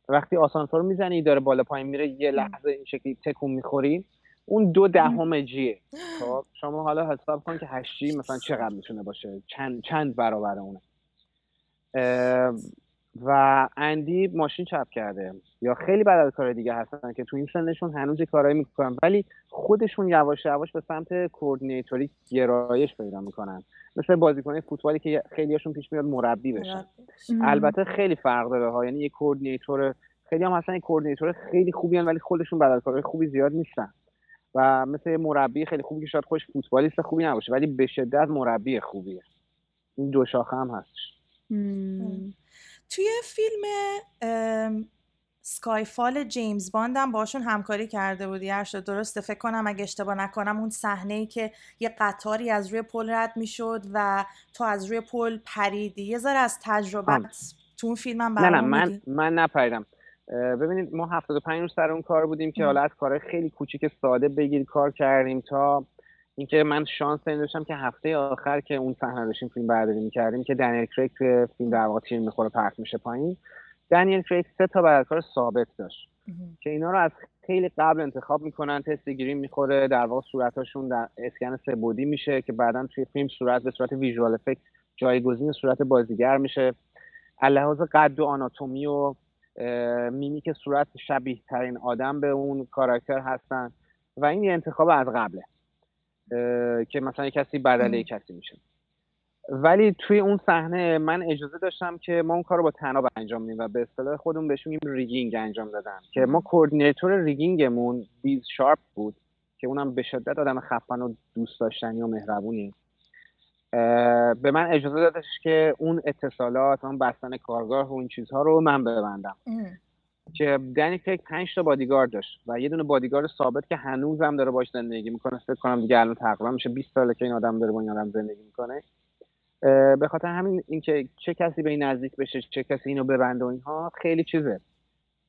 وقتی آسانسور می‌زنی داره بالا پایین میره یه لحظه این شکلی تکون می‌خوری. اون دو دهم جیه خب شما حالا حساب کن که 8 جی مثلا چقدر می‌تونه باشه؟ چند چند برابر اونه؟ و اندی ماشین چپ کرده. یا خیلی از کار دیگه هستن که تو این سنشون هنوز کارایی می‌کنن ولی خودشون یواش یواش به سمت کوردینیتوری گرایش پیدا می‌کنن. مثل بازیکن فوتبالی که خیلیاشون پیش میاد مربی بشن. البته خیلی فرق داره ها. یعنی یه coordinator خیلی هم اصلا coordinator خیلی خوبی هن ولی خودشون بدلکارهای خوبی زیاد نیستن. و مثل مربی خیلی خوبی که شاید خودش فوتبالیست خوبی نباشه ولی به شدت مربی خوبیه. این دو شاخه هم هستش. توی فیلم Skyfall James Bond هم باشون همکاری کرده بودی شد درسته فکر کنم اگه اشتباه نکنم اون صحنه ای که یه قطاری از روی پل رد می‌شد و تو از روی پل پریدی. یه ذره از تجربت تو اون فیلم هم نه نه من من نپریدم. ببینید ما 75 روز سر اون کار بودیم که حالا از کارهای خیلی کوچیک ساده بگیر کار کردیم تا اینکه من شانس این داشتم که هفته آخر که اون صحنه داشتیم فیلم برداری می‌کردیم که دنیل کریک توی فیلم در واقع تیر می‌خوره پرت میشه پایین. دنیل کریک سه تا بدلکار ثابت داشت که اینا رو از خیلی قبل انتخاب می‌کنن تست گرین می‌خوره در واقع صورتاشون در اسکن سه میشه که بعدا توی فیلم صورت به صورت visual effect جایگزین صورت بازیگر میشه. لحاظ قد و آناتومی و میمیک صورت شبیه ترین آدم به اون کاراکتر هستن و این یه انتخاب از قبله. که مثلا کسی بدله کسی میشه. ولی توی اون صحنه من اجازه داشتم که ما اون کار رو با طناب انجام بدیم و به اصطلاح خودمون بهش میگیم rigging انجام دادن. که ما coordinator rigging مون دیز شارپ بود که اونم به شدت آدم خفن و دوست داشتنی و مهربونی. به من اجازه دادش که اون اتصالات اون بستن کارگاه و این چیزها رو من ببندم. که دنی کریک پنج تا بادیگارد داشت و یه دونه بادیگارد ثابت که هنوزم داره باش زندگی می‌کنه. فکر کنم دیگه الان تقریبا میشه 20 ساله که این آدم داره با این آدم زندگی می‌کنه. به خاطر همین اینکه چه کسی به این نزدیک بشه چه کسی اینو ببنده و اینها خیلی چیزه.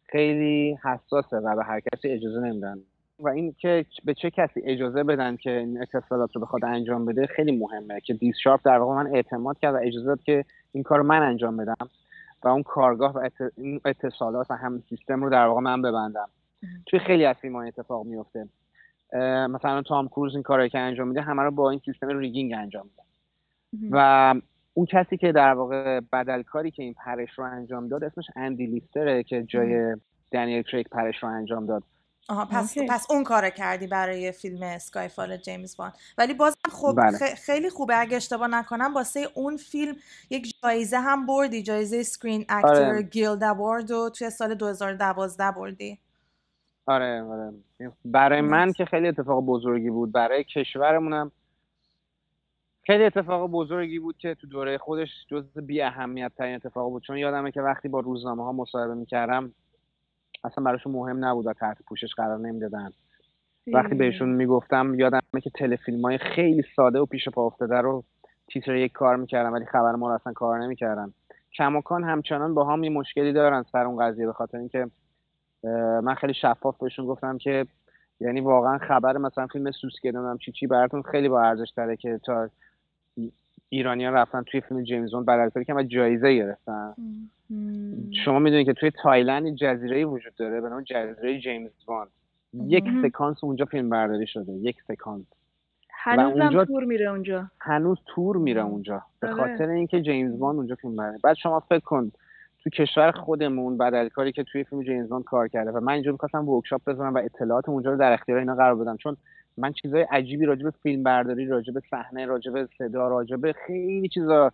خیلی حساسه و به هر کسی اجازه نمیدن. و این که به چه کسی اجازه بدن که این اتصالات رو بخواد انجام بده خیلی مهمه که دیز شارپ در واقع من اعتماد کرد و اجازه داد که این کار من انجام بدم. و اون کارگاه و اتصالات و هم سیستم رو در واقع من ببندم. توی خیلی از فیلم اتفاق میفته مثلا تام کروز این کاری که انجام میده همه رو با این سیستم rigging انجام میده. و اون کسی که در واقع بدلکاری که این پرش رو انجام داد اسمش اندی لیستره که جای دنیل کریگ پرش رو انجام داد. آها پس, پس اون کار کردی برای فیلم اسکایفال جیمز باند. ولی بازم خب بله. خیلی خوبه. اگه اشتباه نکنم واسه اون فیلم یک جایزه هم بردی جایزه Screen Actor آره. Guild Award و توی سال 2012 بردی. آره آره. برای من که خیلی اتفاق بزرگی بود. برای کشورمونم خیلی اتفاق بزرگی بود که تو دوره خودش جز بی اهمیت ترین اتفاق بود. چون یادمه که وقتی با روزنامه ها مصاحبه می‌کردم اصلا براشون مهم نبود و تحت پوشش قرار نمی‌دادن. وقتی بهشون می‌گفتم یادمه که تلفیلم های خیلی ساده و پیش پا افتاده رو تیتر یک کار می‌کردن ولی خبر ما رو اصلا کار نمی‌کردن. کماکان همچنان با هم یه مشکلی دارن سر اون قضیه به خاطر اینکه من خیلی شفاف بهشون گفتم که یعنی واقعا خبر مثلا فیلم سوسکه چی چی براتون خیلی با ارزش تره که تا ایرانیان رفتن توی فیلم جیمز بوند برای که جایزه گرفتن. شما می‌دونید که توی تایلند جزیره وجود داره به نام جزیره جیمز باند. یک سکانس اونجا فیلم برداری شده یک سکانس. هنوز اونجا تور میره اونجا. هنوز تور میره اونجا. به آره. خاطر اینکه جیمز باند اونجا فیلم برداری بعد شما فکر کن تو کشور خودمون بدلکاری که توی فیلم جیمز باند کار کرده و من اینجا می‌خواستم workshop بزنم و اطلاعات اونجا رو در اختیار اینا قرار بدم. چون من چیزای عجیبی راجع به فیلم برداری راجع به صحنه راجع به صدا راجع به خیلی چیزا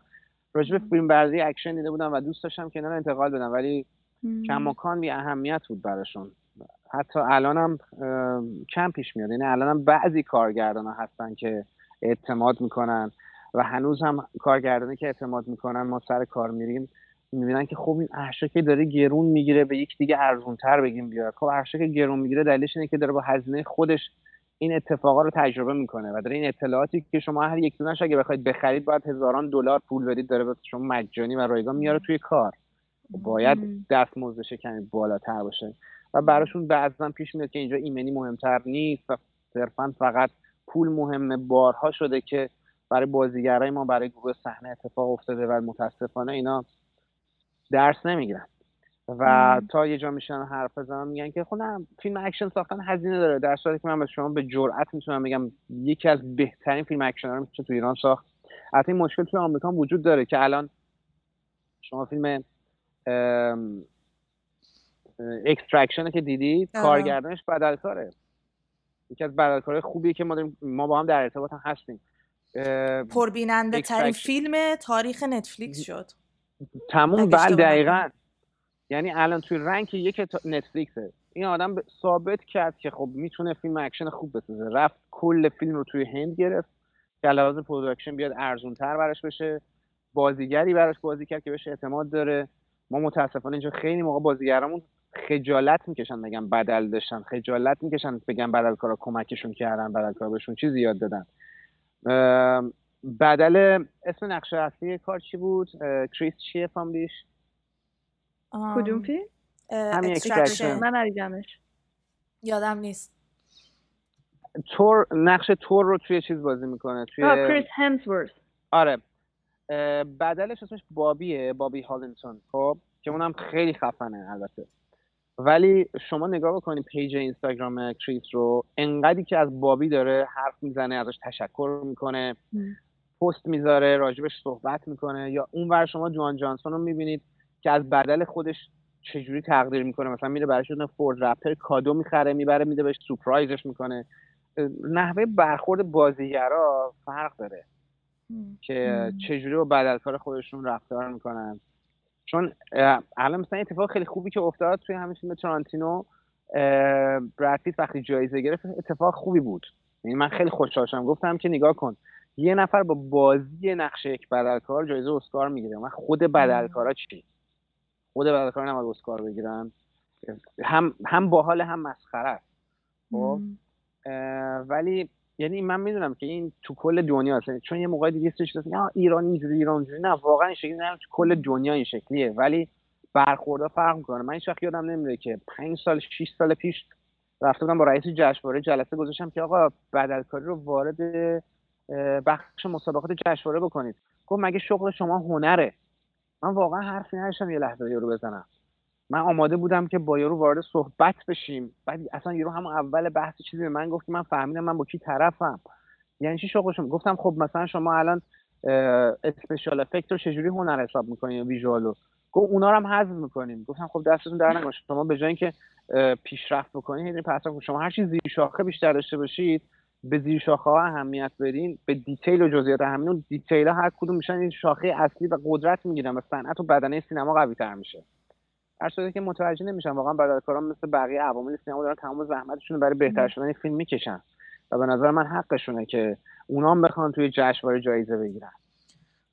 راجع به فیلم برداری اکشن دیده بودم و دوست داشتم که اینا انتقال بدم ولی کماکان بی اهمیت بود براشون. حتی الانم کم پیش میاد. یعنی الانم بعضی کارگردان ها هستن که اعتماد می‌کنن و هنوز هم کارگردانی که اعتماد می‌کنن ما سر کار میریم می‌بینن که خب این که داره گرون می‌گیره به یک دیگه ارزونتر بگیم بیاد. خب که گرون می‌گیره دلیلش اینه که داره با هزینه خودش این اتفاقا رو تجربه می‌کنه و داره این اطلاعاتی که شما هر یک دونش اگه بخواید بخرید باید هزاران دلار پول بدید داره به شما مجانی و رایگان میاره توی کار. باید دستمزدش کمی بالاتر باشه. و براشون بعضا پیش میاد که اینجا ایمنی مهمتر نیست و صرفا فقط پول مهمه بارها شده که برای بازیگرای ما برای گروه صحنه اتفاق افتاده و متاسفانه اینا درس نمی‌گیرن. و تا یه جا میشن حرف بزنن میگن که خب فیلم اکشن ساختن هزینه داره. در صورتی که من به شما به جرئت می‌تونم بگم یکی از بهترین فیلم اکشن رو میشه تو ایران ساخت. البته این مشکل توی آمریکا وجود داره که الان شما فیلم Extraction که دیدید کارگردانش بدلکاره. یکی از بدلکارهای خوبیه که ما, ما با هم در ارتباط هم هستیم. پربیننده ترین فیلم تاریخ نتفلیکس شد. تموم بله دقیقا. یعنی الان توی rank یک نتفلیکسه. این آدم ثابت کرد که خب می‌تونه فیلم اکشن خوب بسازه. رفت کل فیلم رو توی هند گرفت که لحاظ production بیاد ارزون تر براش بشه. بازیگری براش بازی کرد که بهش اعتماد داره. ما متاسفانه اینجا خیلی موقع بازیگرامون خجالت می‌کشن بگن بدل داشتن. خجالت می‌کشن بگن بدل کارا کمکشون کردن بدل کارا بهشون چیزی یاد دادن. بدل اسم نقشه اصلی کار چی بود؟ کریس چیه فامیلیش؟ کدوم فیلم؟ همین من ندیدمش. یادم نیست. تور نقش تور رو توی چیز بازی می‌کنه توی کریس همسورث آره. بدلش اسمش بابیه بابی هالند هنتون خب؟ که اونم خیلی خفنه البته. ولی شما نگاه بکنید page اینستاگرام کریس رو انقدری که از بابی داره حرف می‌زنه ازش تشکر می‌کنه پست می‌ذاره راجبش صحبت می‌کنه. یا اون ور شما دواین جانسون رو می‌بینید که از بدل خودش چجوری تقدیر می‌کنه؟ مثلا میره براش اون فورد رپتر کادو می‌خره می‌بره میده بهش سورپرایزش می‌کنه. نحوه برخورد بازیگرا فرق داره. که چجوری با بدلکار خودشون رفتار می‌کنن. چون الان مثلا اتفاق خیلی خوبی که افتاد توی همین فیلم ترانتینو برادپیت وقتی جایزه گرفت اتفاق خوبی بود. یعنی من خیلی خوشحال شدم. گفتم که نگاه کن یه نفر با بازی نقشه یک بدلکار جایزه اسکار می‌گیره. من خود بدلکارا چی؟ خود بدلکارا نباید اسکار بگیرن. هم هم باحال هم مسخره است. خب؟ ولی یعنی من می‌دونم که این تو کل دنیا هست. چون یه موقع دیگه سش یا ایران اینجوری ایران اینجوری نه واقعا این شکلی نه تو کل دنیا این شکلیه. ولی برخوردها فرق می‌کنه. من هیچ وقت یادم نمیره که 5 سال 6 سال پیش رفته بودم با رئیس جشنواره جلسه گذاشتم که آقا بدلکاری رو وارد بخش مسابقات جشنواره بکنید. گفت مگه شغل شما هنره؟ من واقعا حرفی نداشتم یه لحظه رو بزنم. من آماده بودم که با یارو وارد صحبت بشیم. بعد اصلا یارو هم اول بحث چیزی به من گفت من فهمیدم من با کی طرفم. یعنی چی شغلشون گفتم خب مثلا شما الان اسپیشال افکت رو چجوری هنر حساب می‌کنین ویژوالو گفت اونا رو هم حذف می‌کنیم. گفتم خب دستتون در نکنه شما به جای اینکه پیشرفت بکنید یعنی پس شما هر چیز زیر شاخه بیشتر داشته باشید به زیر شاخه ها اهمیت بدین به detail و جزئیات همین detail ها هر کدوم میشن این شاخه اصلی و قدرت می‌گیرن و صنعت و بدنه سینما قوی تر میشه. در صورتی که متوجه نمیشن واقعا بدلکاران مثل بقیه عوامل سینما دارن تمام زحمتشون برای بهتر شدن فیلم می‌کشن. و به نظر من حقشونه که اونا بخوان توی جشنواره جایزه بگیرن.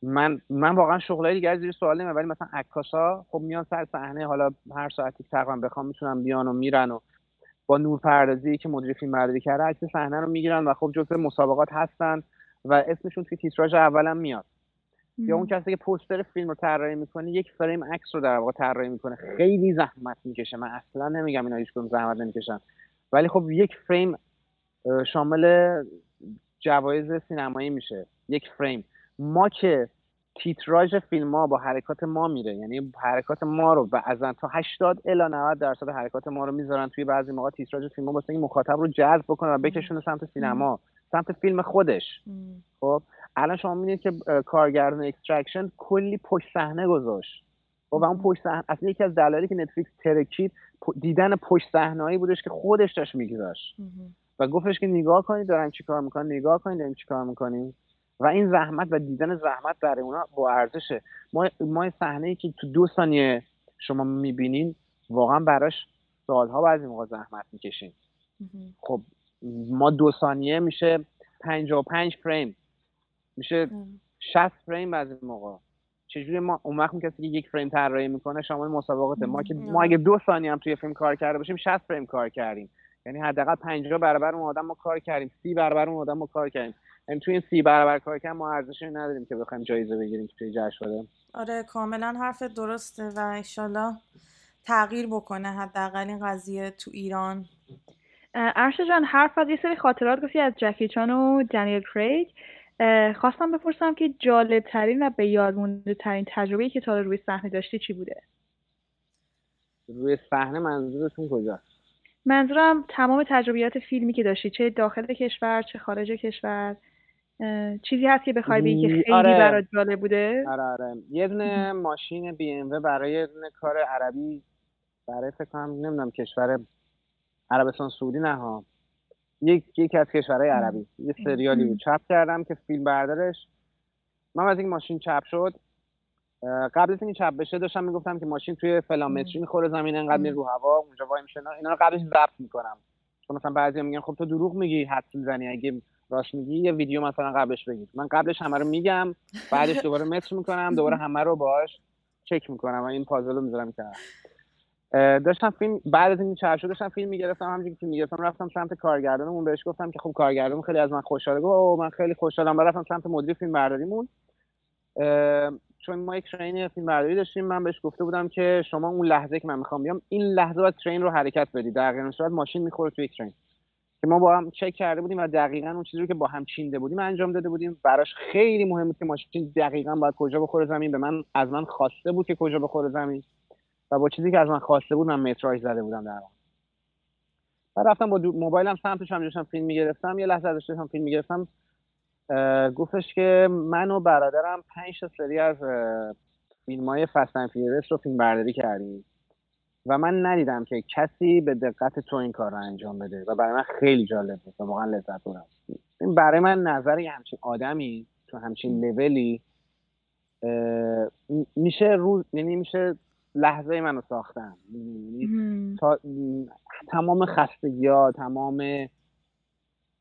من من واقعا شغلای دیگه زیر سوال نمی‌برم ولی مثلا عکاسا خب میان سر صحنه حالا هر ساعتی تقریبا بخوام می‌تونن بیان و میرن و با نورپردازی که مدیر فیلم برداری کرده عکس صحنه رو می‌گیرن و خب جزء مسابقات هستن و اسمشون توی تیتراژ اولم میاد. یا اون کسی که پوستر فیلم رو طراحی می‌کنه یک فریم عکس رو در واقع طراحی می‌کنه. خیلی زحمت می‌کشه. من اصلا نمیگم اینا هیچ زحمت نمی‌کشن. ولی خب یک فریم شامل جوایز سینمایی میشه. یک فریم. ما که تیتراژ فیلم ها با حرکات ما میره. یعنی حرکات ما رو بعضا تا 80 الی 90 درصد حرکات ما رو می‌ذارن توی بعضی موقع تیتراژ فیلم ها واسه مخاطب رو جذب بکنه و بکشونه سمت سینما. سمت فیلم خودش. خب الان شما می‌بینید که کارگردان Extraction کلی پشت صحنه گذاشت. خب و اون پشت صحنه اصلا یکی از دلایلی که نتفلیکس ترکید دیدن پشت صحنه‌ای بودش که خودش داشت میگذاشت. و گفتش که نگاه کنید دارن چیکار می‌کنن نگاه کنید دارن چیکار می‌کنیم. و این زحمت و دیدن زحمت برای اونا با ارزشه. ما ما صحنه ای که تو دو ثانیه شما می‌بینین واقعا براش سالها بعضی موقع زحمت می‌کشین. خب ما دو ثانیه میشه 55 فریم. میشه 60 فریم بعضی موقع. چجوری ما اون وقت کسی که یک فریم طراحی می‌کنه شامل مسابقات ما که ما اگه دو ثانیه هم توی فیلم کار کرده باشیم 60 فریم کار کردیم. یعنی حداقل 50 برابر اون آدم ما کار کردیم. 30 برابر اون آدم ما کار کردیم. یعنی توی این 30 برابر کار کردن ما ارزشی نداریم که بخوایم جایزه بگیریم که توی جشنواره آره کاملا حرف درسته و انشالله تغییر بکنه حداقل این قضیه تو ایران. ارشد جان حرف از یه سری خاطرات گفتی از جکی چان و دنیل کریگ. خواستم بپرسم که جالب ترین و به یاد مونده ترین تجربه که تا روی صحنه داشتی چی بوده؟ روی صحنه منظورتون کجاست؟ منظورم تمام تجربیات فیلمی که داشتی چه داخل کشور چه خارج کشور. چیزی هست که بخوای بگی که خیلی آره. برات جالب بوده؟ آره آره. یه دونه ماشین بی ام برای یه دونه کار عربی برای فکر کنم نمی‌دونم کشور عربستان سعودی نه ها. یک یکی از کشورهای عربی. یه سریالی بود. چپ کردم که فیلم بردارش. من از این ماشین چپ شد. قبل از اینکه چپ بشه داشتم می‌گفتم که ماشین توی فلان متری می‌خوره زمین انقدر میره رو هوا اونجا وای میشه اینا رو قبلش ضبط می‌کنم. چون مثلا بعضی میگن خب تو دروغ میگی حد زنی اگه راست میگی یه ویدیو مثلا قبلش بگید. من قبلش همه رو میگم بعدش دوباره متر می‌کنم دوباره همه رو باهاش چک می‌کنم و این پازل رو می‌ذارم که داشتم فیلم بعد از این چهار شد داشتم فیلم می‌گرفتم همونجوری که می‌گرفتم رفتم سمت کارگردانمون بهش گفتم که خب کارگردانمون خیلی از من خوشحاله. گفت من خیلی خوشحالم. رفتم سمت مدیر فیلم برداریمون. چون ما یک ترین فیلم برداری داشتیم من بهش گفته بودم که شما اون لحظه که من می‌خوام بیام این لحظه باید ترین رو حرکت بدید در صورت ماشین می‌خوره توی یک ترین که ما با هم چک کرده بودیم و دقیقا اون چیزی رو که با هم چینده بودیم انجام داده بودیم. براش خیلی مهم بود که ماشین دقیقا باید کجا بخوره زمین. به من از من خواسته بود که کجا بخوره زمین و با چیزی که از من خواسته بود من متراژ زده بودم در بعد رفتم با موبایلم سمتش هم داشتم فیلم می‌گرفتم. یه لحظه ازش داشتم فیلم می‌گرفتم. گفتش که من و برادرم پنج تا سری از فیلم های فستن فیرس رو فیلم برداری کردیم. و من ندیدم که کسی به دقت تو این کار رو انجام بده و برای من خیلی جالب بود و واقعا لذت بردم. این برای من نظر یه همچین آدمی تو همچین لولی میشه روز یعنی میشه لحظه منو ساختن. یعنی تا... تمام خستگی ها تمام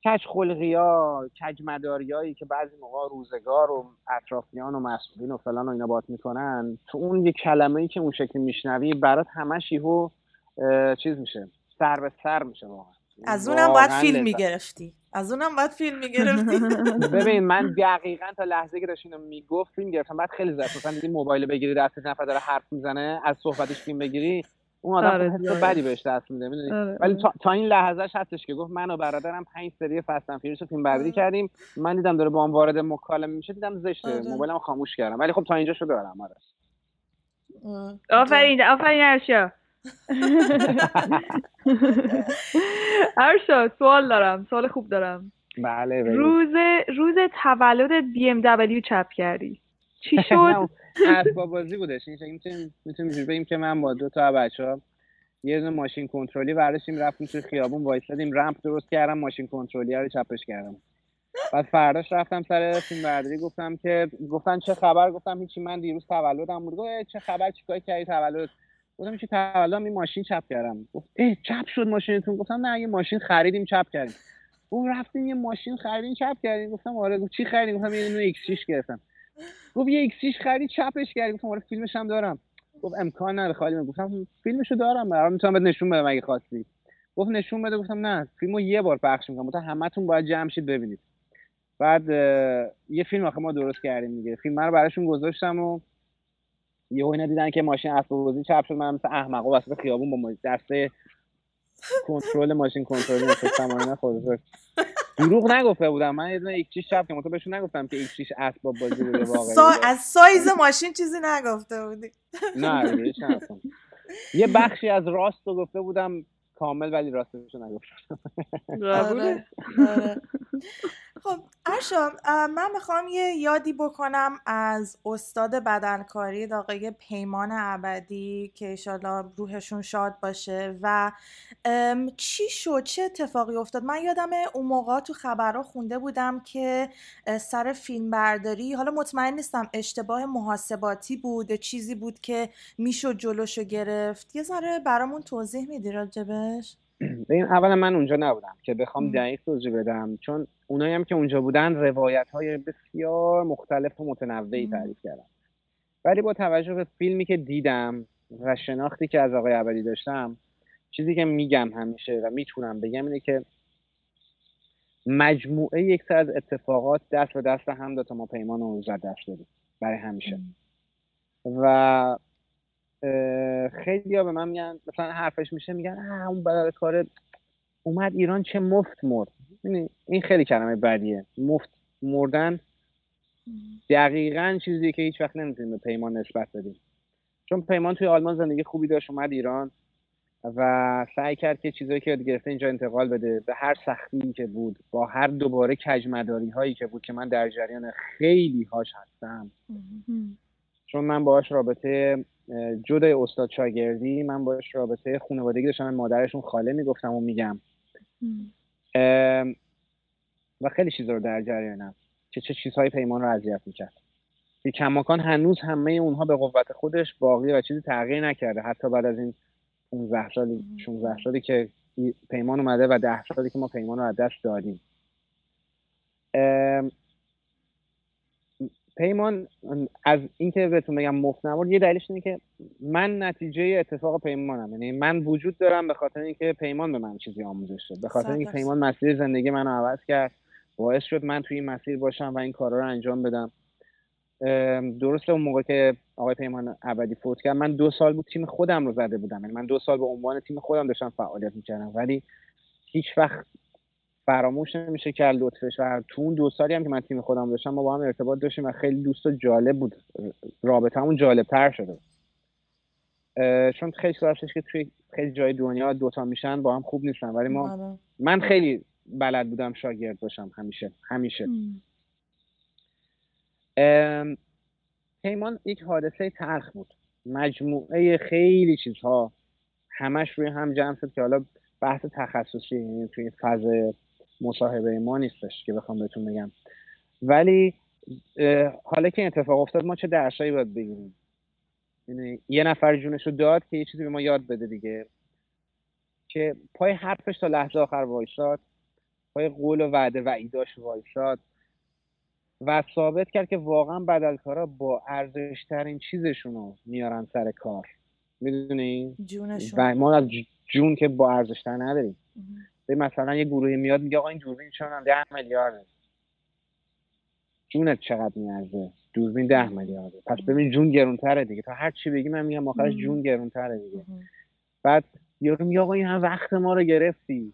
کج خلقی ها کج مداری هایی که بعضی موقع روزگار و اطرافیان و مسئولین و فلان و اینا بات می‌کنن تو اون یه کلمه ای که اون شکلی میشنوی برات همش یهو چیز میشه سر به سر میشه واقعا. از اونم باید فیلم می‌گرفتی. از اونم باید فیلم می‌گرفتی. ببین من دقیقا تا لحظه که داشت اینو می‌گفت فیلم گرفتم بعد خیلی زد مثلا دیدی موبایل بگیری دست نفر داره حرف می‌زنه از صحبتش فیلم بگیری. اون آدم آره حس بدی بهش دست میده آره. ولی تا, تا این لحظهش هستش که گفت من و برادرم پنج سری فستن فیرش رو فیلم برداری کردیم. من دیدم داره با هم وارد مکالمه میشه دیدم زشته. آره. موبایلم خاموش کردم. ولی خب تا اینجا شده دارم آره. آفرین آفرین ارشا ارشا سوال دارم. سوال خوب دارم. بله روز روز تولد بی ام دبلیو چپ کردی. چی شد؟ اسباب بازی بودش. این می‌تونیم بگیم که من با دو تا بچه ها یه دونه ماشین کنترلی برداشتیم رفتیم توی خیابون وایسادیم رمپ درست کردم ماشین کنترلی رو چپش کردم. بعد فرداش رفتم سر فیلم برداری گفتم که گفتن چه خبر؟ گفتم هیچی من دیروز تولدم بود. گفت چه خبر؟ چیکار کردی تولد؟ گفتم چه تولدم این ماشین چپ کردم. گفت اه چپ شد ماشینتون؟ گفتم نه یه ماشین خریدیم چپ کردیم. اون رفتیم یه ماشین خریدیم چپ کردیم. گفتم آره چی خریدیم؟ گفتم یه نو X6 گرفتم. گفت یه ایکسیش خرید چپش کردی. گفتم آره فیلمش هم دارم. گفت امکان نداره خالی من گفتم فیلمشو دارم. برام می‌تونم بهت نشون بدم اگه خواستی. گفت نشون بده. گفتم نه فیلمو یه بار پخش می‌کنم. مثلا همتون باید جمع شید ببینید. بعد یه فیلم آخه ما درست کردیم دیگه. فیلم رو براشون گذاشتم و یهو اینا دیدن که ماشین اسباب بازی چپ شد. من مثل احمق وسط خیابون با دسته کنترل ماشین کنترل اینا خودش دروغ نگفته بودم. من یه دونه یک چیش شب که مطمئن بهشون نگفتم که یک چیش اسباب بازی بوده واقعا سا... از سایز ماشین چیزی نگفته بودی. نه یه بخشی از راست رو گفته بودم. کامل ولی راستش نگفتم. آره، آره. خب ارشا من می‌خوام یه یادی بکنم از استاد بدنکاری آقای پیمان ابدی که ایشالا روحشون شاد باشه. و چی شد؟ چه اتفاقی افتاد؟ من یادم اون موقع تو خبرها خونده بودم که سر فیلم برداری حالا مطمئن نیستم اشتباه محاسباتی بود چیزی بود که می‌شد جلوشو گرفت. یه ذره برامون توضیح میدی راجبش این اولا من اونجا نبودم که بخوام دقیق توضیح بدم. چون اونایی هم که اونجا بودن روایت های بسیار مختلف و متنوعی تعریف کردن. ولی با توجه به فیلمی که دیدم و شناختی که از آقای عبدی داشتم چیزی که میگم همیشه و می‌تونم بگم اینه که مجموعه یک سر از اتفاقات دست به دست هم داد تا ما پیمان رو زد دست دادیم برای همیشه. و خیلی ها به من میگن مثلا حرفش میشه میگن اون بدل کار اومد ایران چه مفت مرد. این خیلی کلمه بدیه. مفت مردن دقیقا چیزی که هیچ وقت نمی‌تونیم به پیمان نسبت بدیم. چون پیمان توی آلمان زندگی خوبی داشت اومد ایران و سعی کرد که چیزایی که گرفته اینجا انتقال بده. به هر سختی که بود با هر دوباره کجمداری هایی که بود که من در جریان خیلی هاش هستم چون من باهاش رابطه جدای استاد شاگردی من باش رابطه خانوادگی داشتم مادرشون خاله می‌گفتم و میگم. و خیلی چیزا رو در جریانم. چه چه چیزهای پیمان رو اذیت می‌کرد. که کماکان هنوز همه اونها به قوت خودش باقی و چیزی تغییر نکرده. حتی بعد از این 15 سالی 16 سالی که پیمان اومده و 10 سالی که ما پیمان رو از دست دادیم. پیمان از اینکه بهتون بگم مفت نبرد یه دلیلش اینه که من نتیجه اتفاق پیمانم. یعنی من وجود دارم به خاطر اینکه پیمان به من چیزی آموزش شد به خاطر اینکه پیمان مسیر زندگی منو عوض کرد باعث شد من توی این مسیر باشم و این کارا رو انجام بدم. درسته اون موقع که آقای پیمان ابدی فوت کرد من دو سال بود تیم خودم رو زده بودم. یعنی من دو سال به عنوان تیم خودم داشتم فعالیت می‌کردم. ولی هیچ وقت فراموش نمیشه که لطفش و تو اون دو سالی هم که من تیم خودم داشتم ما با هم ارتباط داشتیم و خیلی دوست و جالب بود. رابطه همون جالب تر شده چون خیلی سال که توی خیلی جای دنیا دوتا میشن با هم خوب نیستن. ولی ما بله. من خیلی بلد بودم شاگرد باشم همیشه همیشه. پیمان یک حادثه تلخ بود. مجموعه خیلی چیزها همش روی هم جمع شد که حالا بحث تخصصی یعنی توی فاز مصاحبه ما نیستش که بخوام بهتون بگم. ولی حالا که این اتفاق افتاد ما چه درسایی باید بگیریم؟ یعنی یه نفر جونش رو داد که یه چیزی به ما یاد بده دیگه. که پای حرفش تا لحظه آخر وایساد پای قول و وعده و ایداش وایساد و ثابت کرد که واقعا بدلکارا با ارزش ترین چیزشون رو میارن سر کار. می‌دونی؟ جونشون. و ما از جون که با ارزش تر نداریم به مثلا یه گروهی میاد میگه آقا این دوربین چون ده میلیارده. جونت چقدر میارزه؟ دوربین ده میلیارده. پس ببین جون گرونتره دیگه. تا هر چی بگی من میگم آخرش جون گرونتره دیگه. بعد یارو میگه آقا این هم وقت ما رو گرفتی.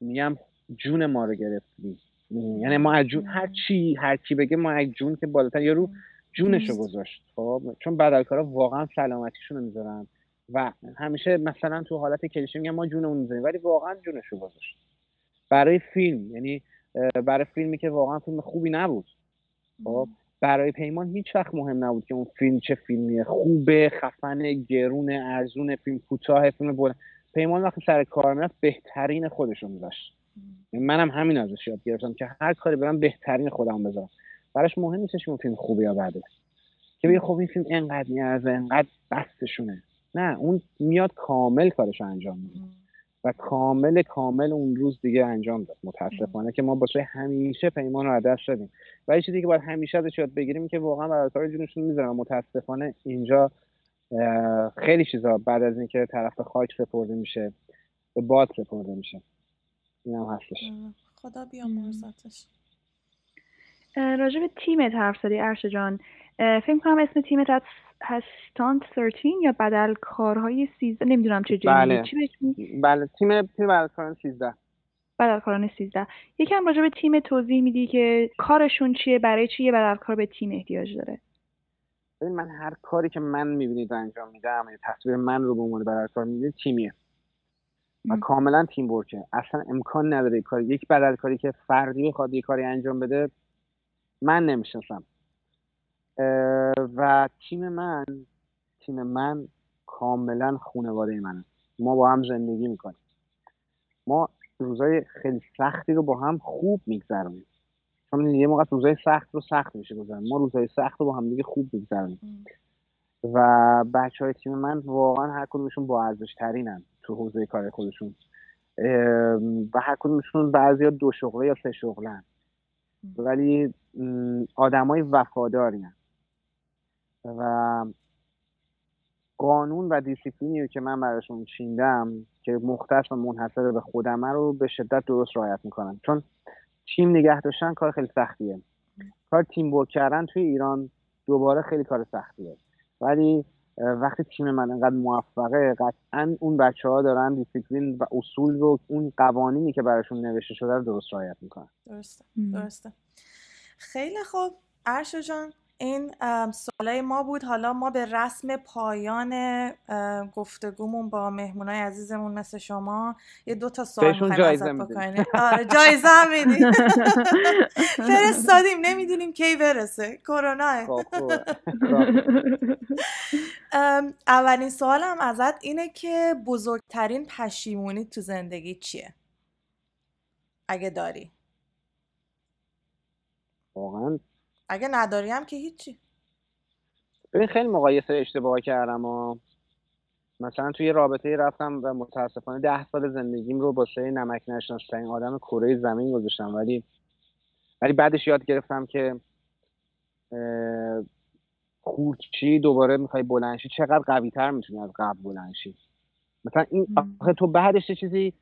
میگم جون ما رو گرفتی. یعنی ما از جون هر چی هر چی بگه ما از جون که بالاتر. یارو جونش رو گذاشت. خب؟ چون بدلکارا واقعا سلامتیشون رو می‌ذارن. و همیشه مثلا تو حالت کلیشه میگن ما جونمون می‌ذاریم ولی واقعا جونش رو گذاشت. برای فیلم یعنی برای فیلمی که واقعا فیلم خوبی نبود. خب برای پیمان هیچ وقت مهم نبود که اون فیلم چه فیلمیه. خوبه خفن گرون ارزون فیلم کوتاه فیلم بلند. پیمان وقتی سر کار می‌رفت بهترین خودش رو میذاشت. یعنی منم همین ازش یاد گرفتم که هر کاری برم بهترین خودم بذارم. براش مهم نیستش اون فیلم خوبه یا بده. که بگه خب این فیلم انقدر میارزه انقدر بستشونه. نه اون میاد کامل کارش انجام میده. و کامل کامل اون روز دیگه انجام داد. متاسفانه که ما باشه همیشه پیمان رو دست دادیم. و چیزی که باید همیشه ازش یاد بگیریم که واقعا برای کار جونشون می‌ذارن متاسفانه اینجا خیلی چیزا بعد از اینکه طرف خاک سپرده میشه به باد سپرده میشه. این هم هستش. خدا بیامرزتش راجع به تیمت حرف زدی ارشه جان. فکر کنم اسم تیمت هست 13 یا بدل کارهای 13 نمی‌دونم چه بله. چی بله تیم تیم بدلکاران 13 بدلکاران 13 یکم راجع به تیم توضیح میدی که کارشون چیه برای چی یه بدلکار به تیم احتیاج داره؟ ببین من هر کاری که من می‌بینید انجام میدم یا تصویر من رو به عنوان بدلکار می‌بینید تیمیه. و کاملا تیم ورکه. اصلا امکان نداره کار یک بدلکاری که فردی بخواد یه کاری انجام بده من نمی‌شناسم. و تیم من تیم من کاملا خانواده منه. ما با هم زندگی می‌کنیم. ما روزای خیلی سختی رو با هم خوب میگذرونیم. چون یه موقع روزای سخت رو سخت میشه گذاریم ما روزای سخت رو با هم دیگه خوب میگذرونیم. و بچه های تیم من واقعا هر کدومشون با ارزش ترینن تو حوزه کار خودشون. و هر کدومشون بعضی دو شغله یا سه شغلن. ولی آدمای وفاداری و قانون و دیسیپلینی که من براشون چیندم که مختص و منحصر به خودمه رو به شدت درست رعایت می‌کنم چون تیم نگه داشتن کار خیلی سختیه. کار teamwork کردن توی ایران دوباره خیلی کار سختیه. ولی وقتی تیم من انقدر موفقه قطعا اون بچه ها دارن دیسیپلین و اصول رو اون قوانینی که براشون نوشته شده رو درست رعایت می‌کنن. درسته درسته. خیلی خوب. ارشا جان این سوالای ما بود. حالا ما به رسم پایان گفتگومون با مهمونای عزیزمون مثل شما یه دو تا سوال می‌خوایم جایزه بکنیم. آره جایزه هم میدیم. فرستادیم. نمی‌دونیم کی برسه. کرونا. خب، اولین سوالم ازت اینه که بزرگترین پشیمونی تو زندگی چیه؟ اگه داری. واقعا اگه نداری هم که هیچی. ببین خیلی مقایسه اشتباه کردم و مثلا توی رابطه رفتم و متاسفانه ده سال زندگیم رو با سه نمک نشناسترین آدم کره زمین گذاشتم. ولی ولی بعدش یاد گرفتم که خورچی دوباره می‌خوای بلنشی چقدر قوی تر می‌تونی از قبل بلنشی مثلا این آخه تو بعدش چیزی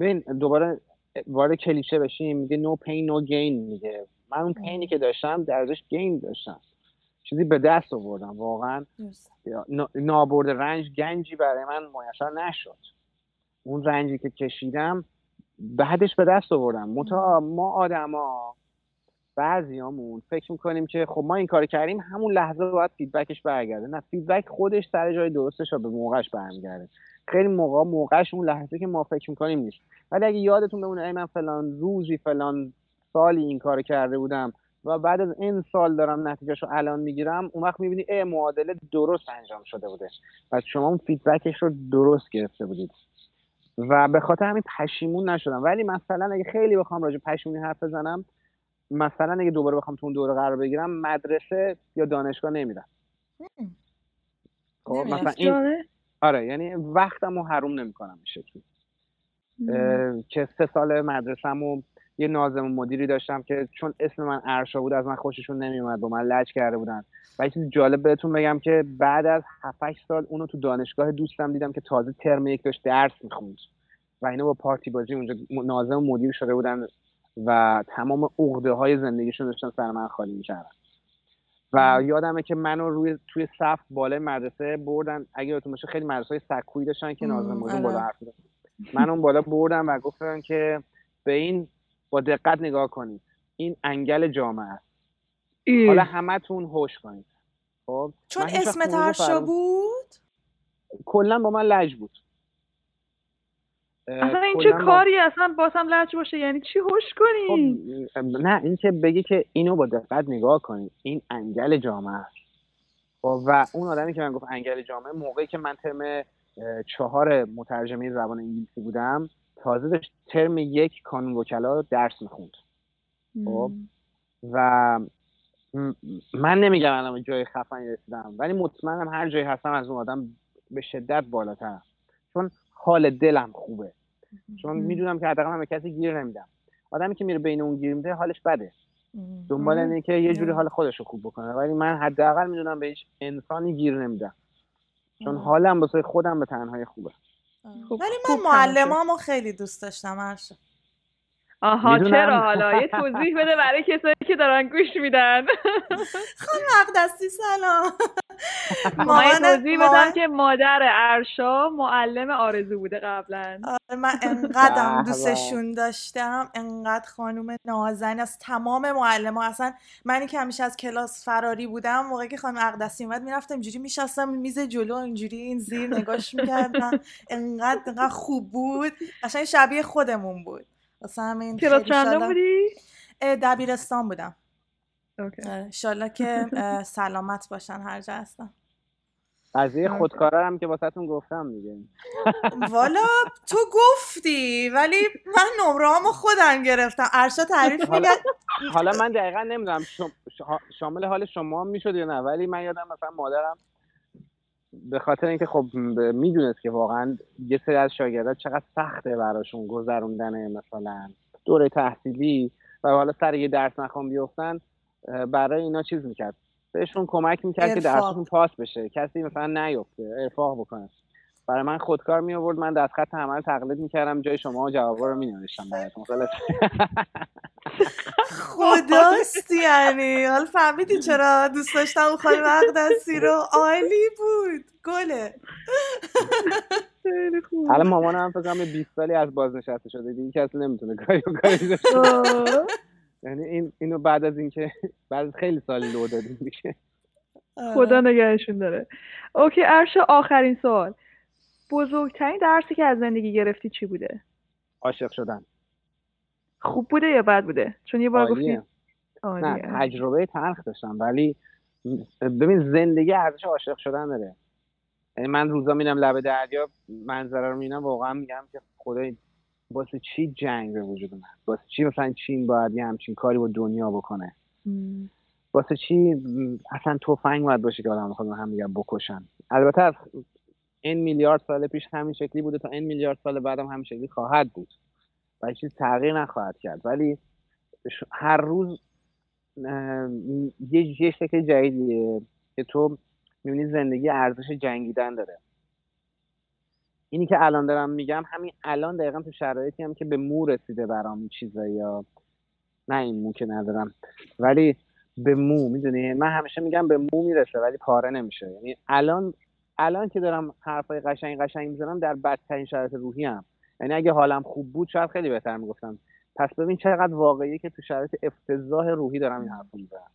ببین دوباره وارد کلیشه بشیم میگه نو پین نو گین میگه. من اون پینی که داشتم درزش گین داشتم. چیزی به دست آوردم واقعا. نابرد رنج گنجی برای من میسر نشد. اون رنجی که کشیدم بعدش به دست آوردم. منتها ما آدما بعضیامون فکر می‌کنیم که خب ما این کار کردیم همون لحظه باید feedbackش برگرده. نه feedback خودش سر جای درستش به موقعش برمیگرده. خیلی موقع موقعش اون لحظه که ما فکر می‌کنیم نیست. ولی اگه یادتون بمونه ای من فلان روزی فلان سالی این کار کرده بودم و بعد از این سال دارم نتیجهش رو الان می‌گیرم اون وقت می‌بینی ای معادله درست انجام شده بوده. پس شما اون فیدبکش رو درست گرفته بودید. و به خاطر همین پشیمون نشدم. ولی مثلا اگه خیلی بخوام راجع پشیمونی حرف بزنم مثلا اگه دوباره بخوام تو اون دوره قرار بگیرم مدرسه یا دانشگاه نمیرم. خب مثلا این آره یعنی وقتم رو حروم نمی‌کنم این شکلی. که سه سال مدرسم و یه نازم مدیری داشتم که چون اسم من ارشا بود از من خوششون نمیومد با من لج کرده بودن. و یه چیز جالب بهتون بگم که بعد از 7 سال اونو تو دانشگاه دوستم دیدم که تازه ترم یک داشت درس می‌خوند. و اینو با پارتی بازی اونجا نازم مدیر شده بودن و تمام عقده های زندگیشون داشتن سر من خالی می‌کردن. و یادمه که منو روی توی صف بالای مدرسه بردن. اگه یادتون باشه خیلی مدرسه های سکویی داشتن که نازم مدیر بالا حرف من اون بالا بردم و گفتن که به این با دقت نگاه کنید این انگل جامعه است. حالا همتون هوش کنید. خب؟ چون اسم ترشا بود؟ کلا با من لج بود. اصلا این چه کاری اصلا باسم لج باشه. یعنی چی هوش کنی خب نه این که بگی که اینو با دقت نگاه کنید این انگل جامعه است. خب و اون آدمی که من گفت انگل جامعه موقعی که من ترم چهار مترجمه زبان انگلیسی بودم تازه داشت ترم یک کانون وکلا درس می‌خوند. خب؟ و من نمیگم الان جای خفنی رسیدم ولی مطمئنم هر جایی هستم از اون آدم به شدت بالاتر چون حال دلم خوبه. چون می‌دونم که حداقل من به کسی گیر نمیدم. آدمی که میره بین اون گیر میده حالش بده. دنبال اینه که یه جوری حال خودش رو خوب بکنه. ولی من حداقل می‌دونم به هیچ انسانی گیر نمیدم. چون حالم واسه خودم به تنهایی خوبه. ولی من معلمامو خیلی دوست داشتم هرشا آها چرا حالا؟ یه توضیح بده برای کسایی که دارن گوش میدن. خانم اقدسی سلام. ما توضیح بدم که مادر ارشا معلم آرزو بوده قبلا. آره من انقدرم دوستشون داشتم انقدر خانوم نازنین از تمام معلم ها اصلا منی که همیشه از کلاس فراری بودم موقعی که خانم اقدسی اومد می‌رفتم اینجوری میشستم میز جلو اینجوری این زیر نگاش می‌کردم. انقدر انقدر خوب بود. قشنگ شبیه خودمون بود. واسه همین کلاس چنده بودی؟ دبیرستان بودم. انشالله که سلامت باشن هر جا هستم قضیه خودکاره هم که واسهتون گفتم دیگه. والا تو گفتی ولی من نمره خودم گرفتم. ارشا تعریف میگه حالا من دقیقا نمی‌دونم شامل حال شما می‌شد یا نه ولی من یادم مثلا مادرم به خاطر اینکه خب می‌دونست که واقعا یه سری از شاگردات چقدر سخته براشون گذروندن مثلا دوره تحصیلی. و حالا سر یه درس نخوام بیفتن برای اینا چیز می‌کرد. بهشون کمک می‌کرد که درسشون پاس بشه. کسی مثلا نیفته ارفاق بکنه. برای من خودکار می آورد من دست خط عمل تقلید می‌کردم. جای شما جوابا رو می نوشتم براتون خداست یعنی. حالا فهمیدی چرا؟ دوست داشتم اون خانم مقدسی رو. عالی بود. گله. حالا مامانم فکر کنم 20 سالی از بازنشسته شده دیگه کسی نمی‌تونه کاری کاری یعنی این اینو بعد از اینکه بعد از خیلی سال لو دادیم دیگه. خدا نگهشون داره. اوکی ارشا آخرین سوال. بزرگترین درسی که از زندگی گرفتی چی بوده؟ عاشق شدن. خوب بوده یا بد بوده؟ چون یه بار گفتی نه تجربه تلخ داشتم ولی ببین زندگی ارزش عاشق شدن داره. یعنی من روزا میرم لب دریا منظره رو می‌بینم واقعا میگم که خدای واسه چی جنگ به وجود اومد؟ واسه چی مثلا چین باید یه همچین کاری با دنیا بکنه؟ واسه چی اصلا تفنگ باید باشه که آدم می‌خواد هم دیگر بکشن؟ البته از این میلیارد سال پیش همین شکلی بوده تا این میلیارد سال بعدم همین شکلی خواهد بود. و چیز تغییر نخواهد کرد. ولی هر روز یه یه شکل جدیدیه که تو می‌بینی زندگی ارزش جنگیدن داره. اینی که الان دارم میگم همین الان دقیقا تو شرایطی هم که به مو رسیده برام چیزایی یا نه این مو که ندارم. ولی به مو می‌دونی؟ من همیشه میگم به مو می‌رسه ولی پاره نمیشه. یعنی الان الان که دارم حرفای قشنگ قشنگ می‌زنم در بدترین شرایط روحی هم. یعنی اگه حالم خوب بود شاید خیلی بهتر می‌گفتم. پس ببین چقدر واقعیه که تو شرایط افتضاح روحی دارم این حرف می‌زنم.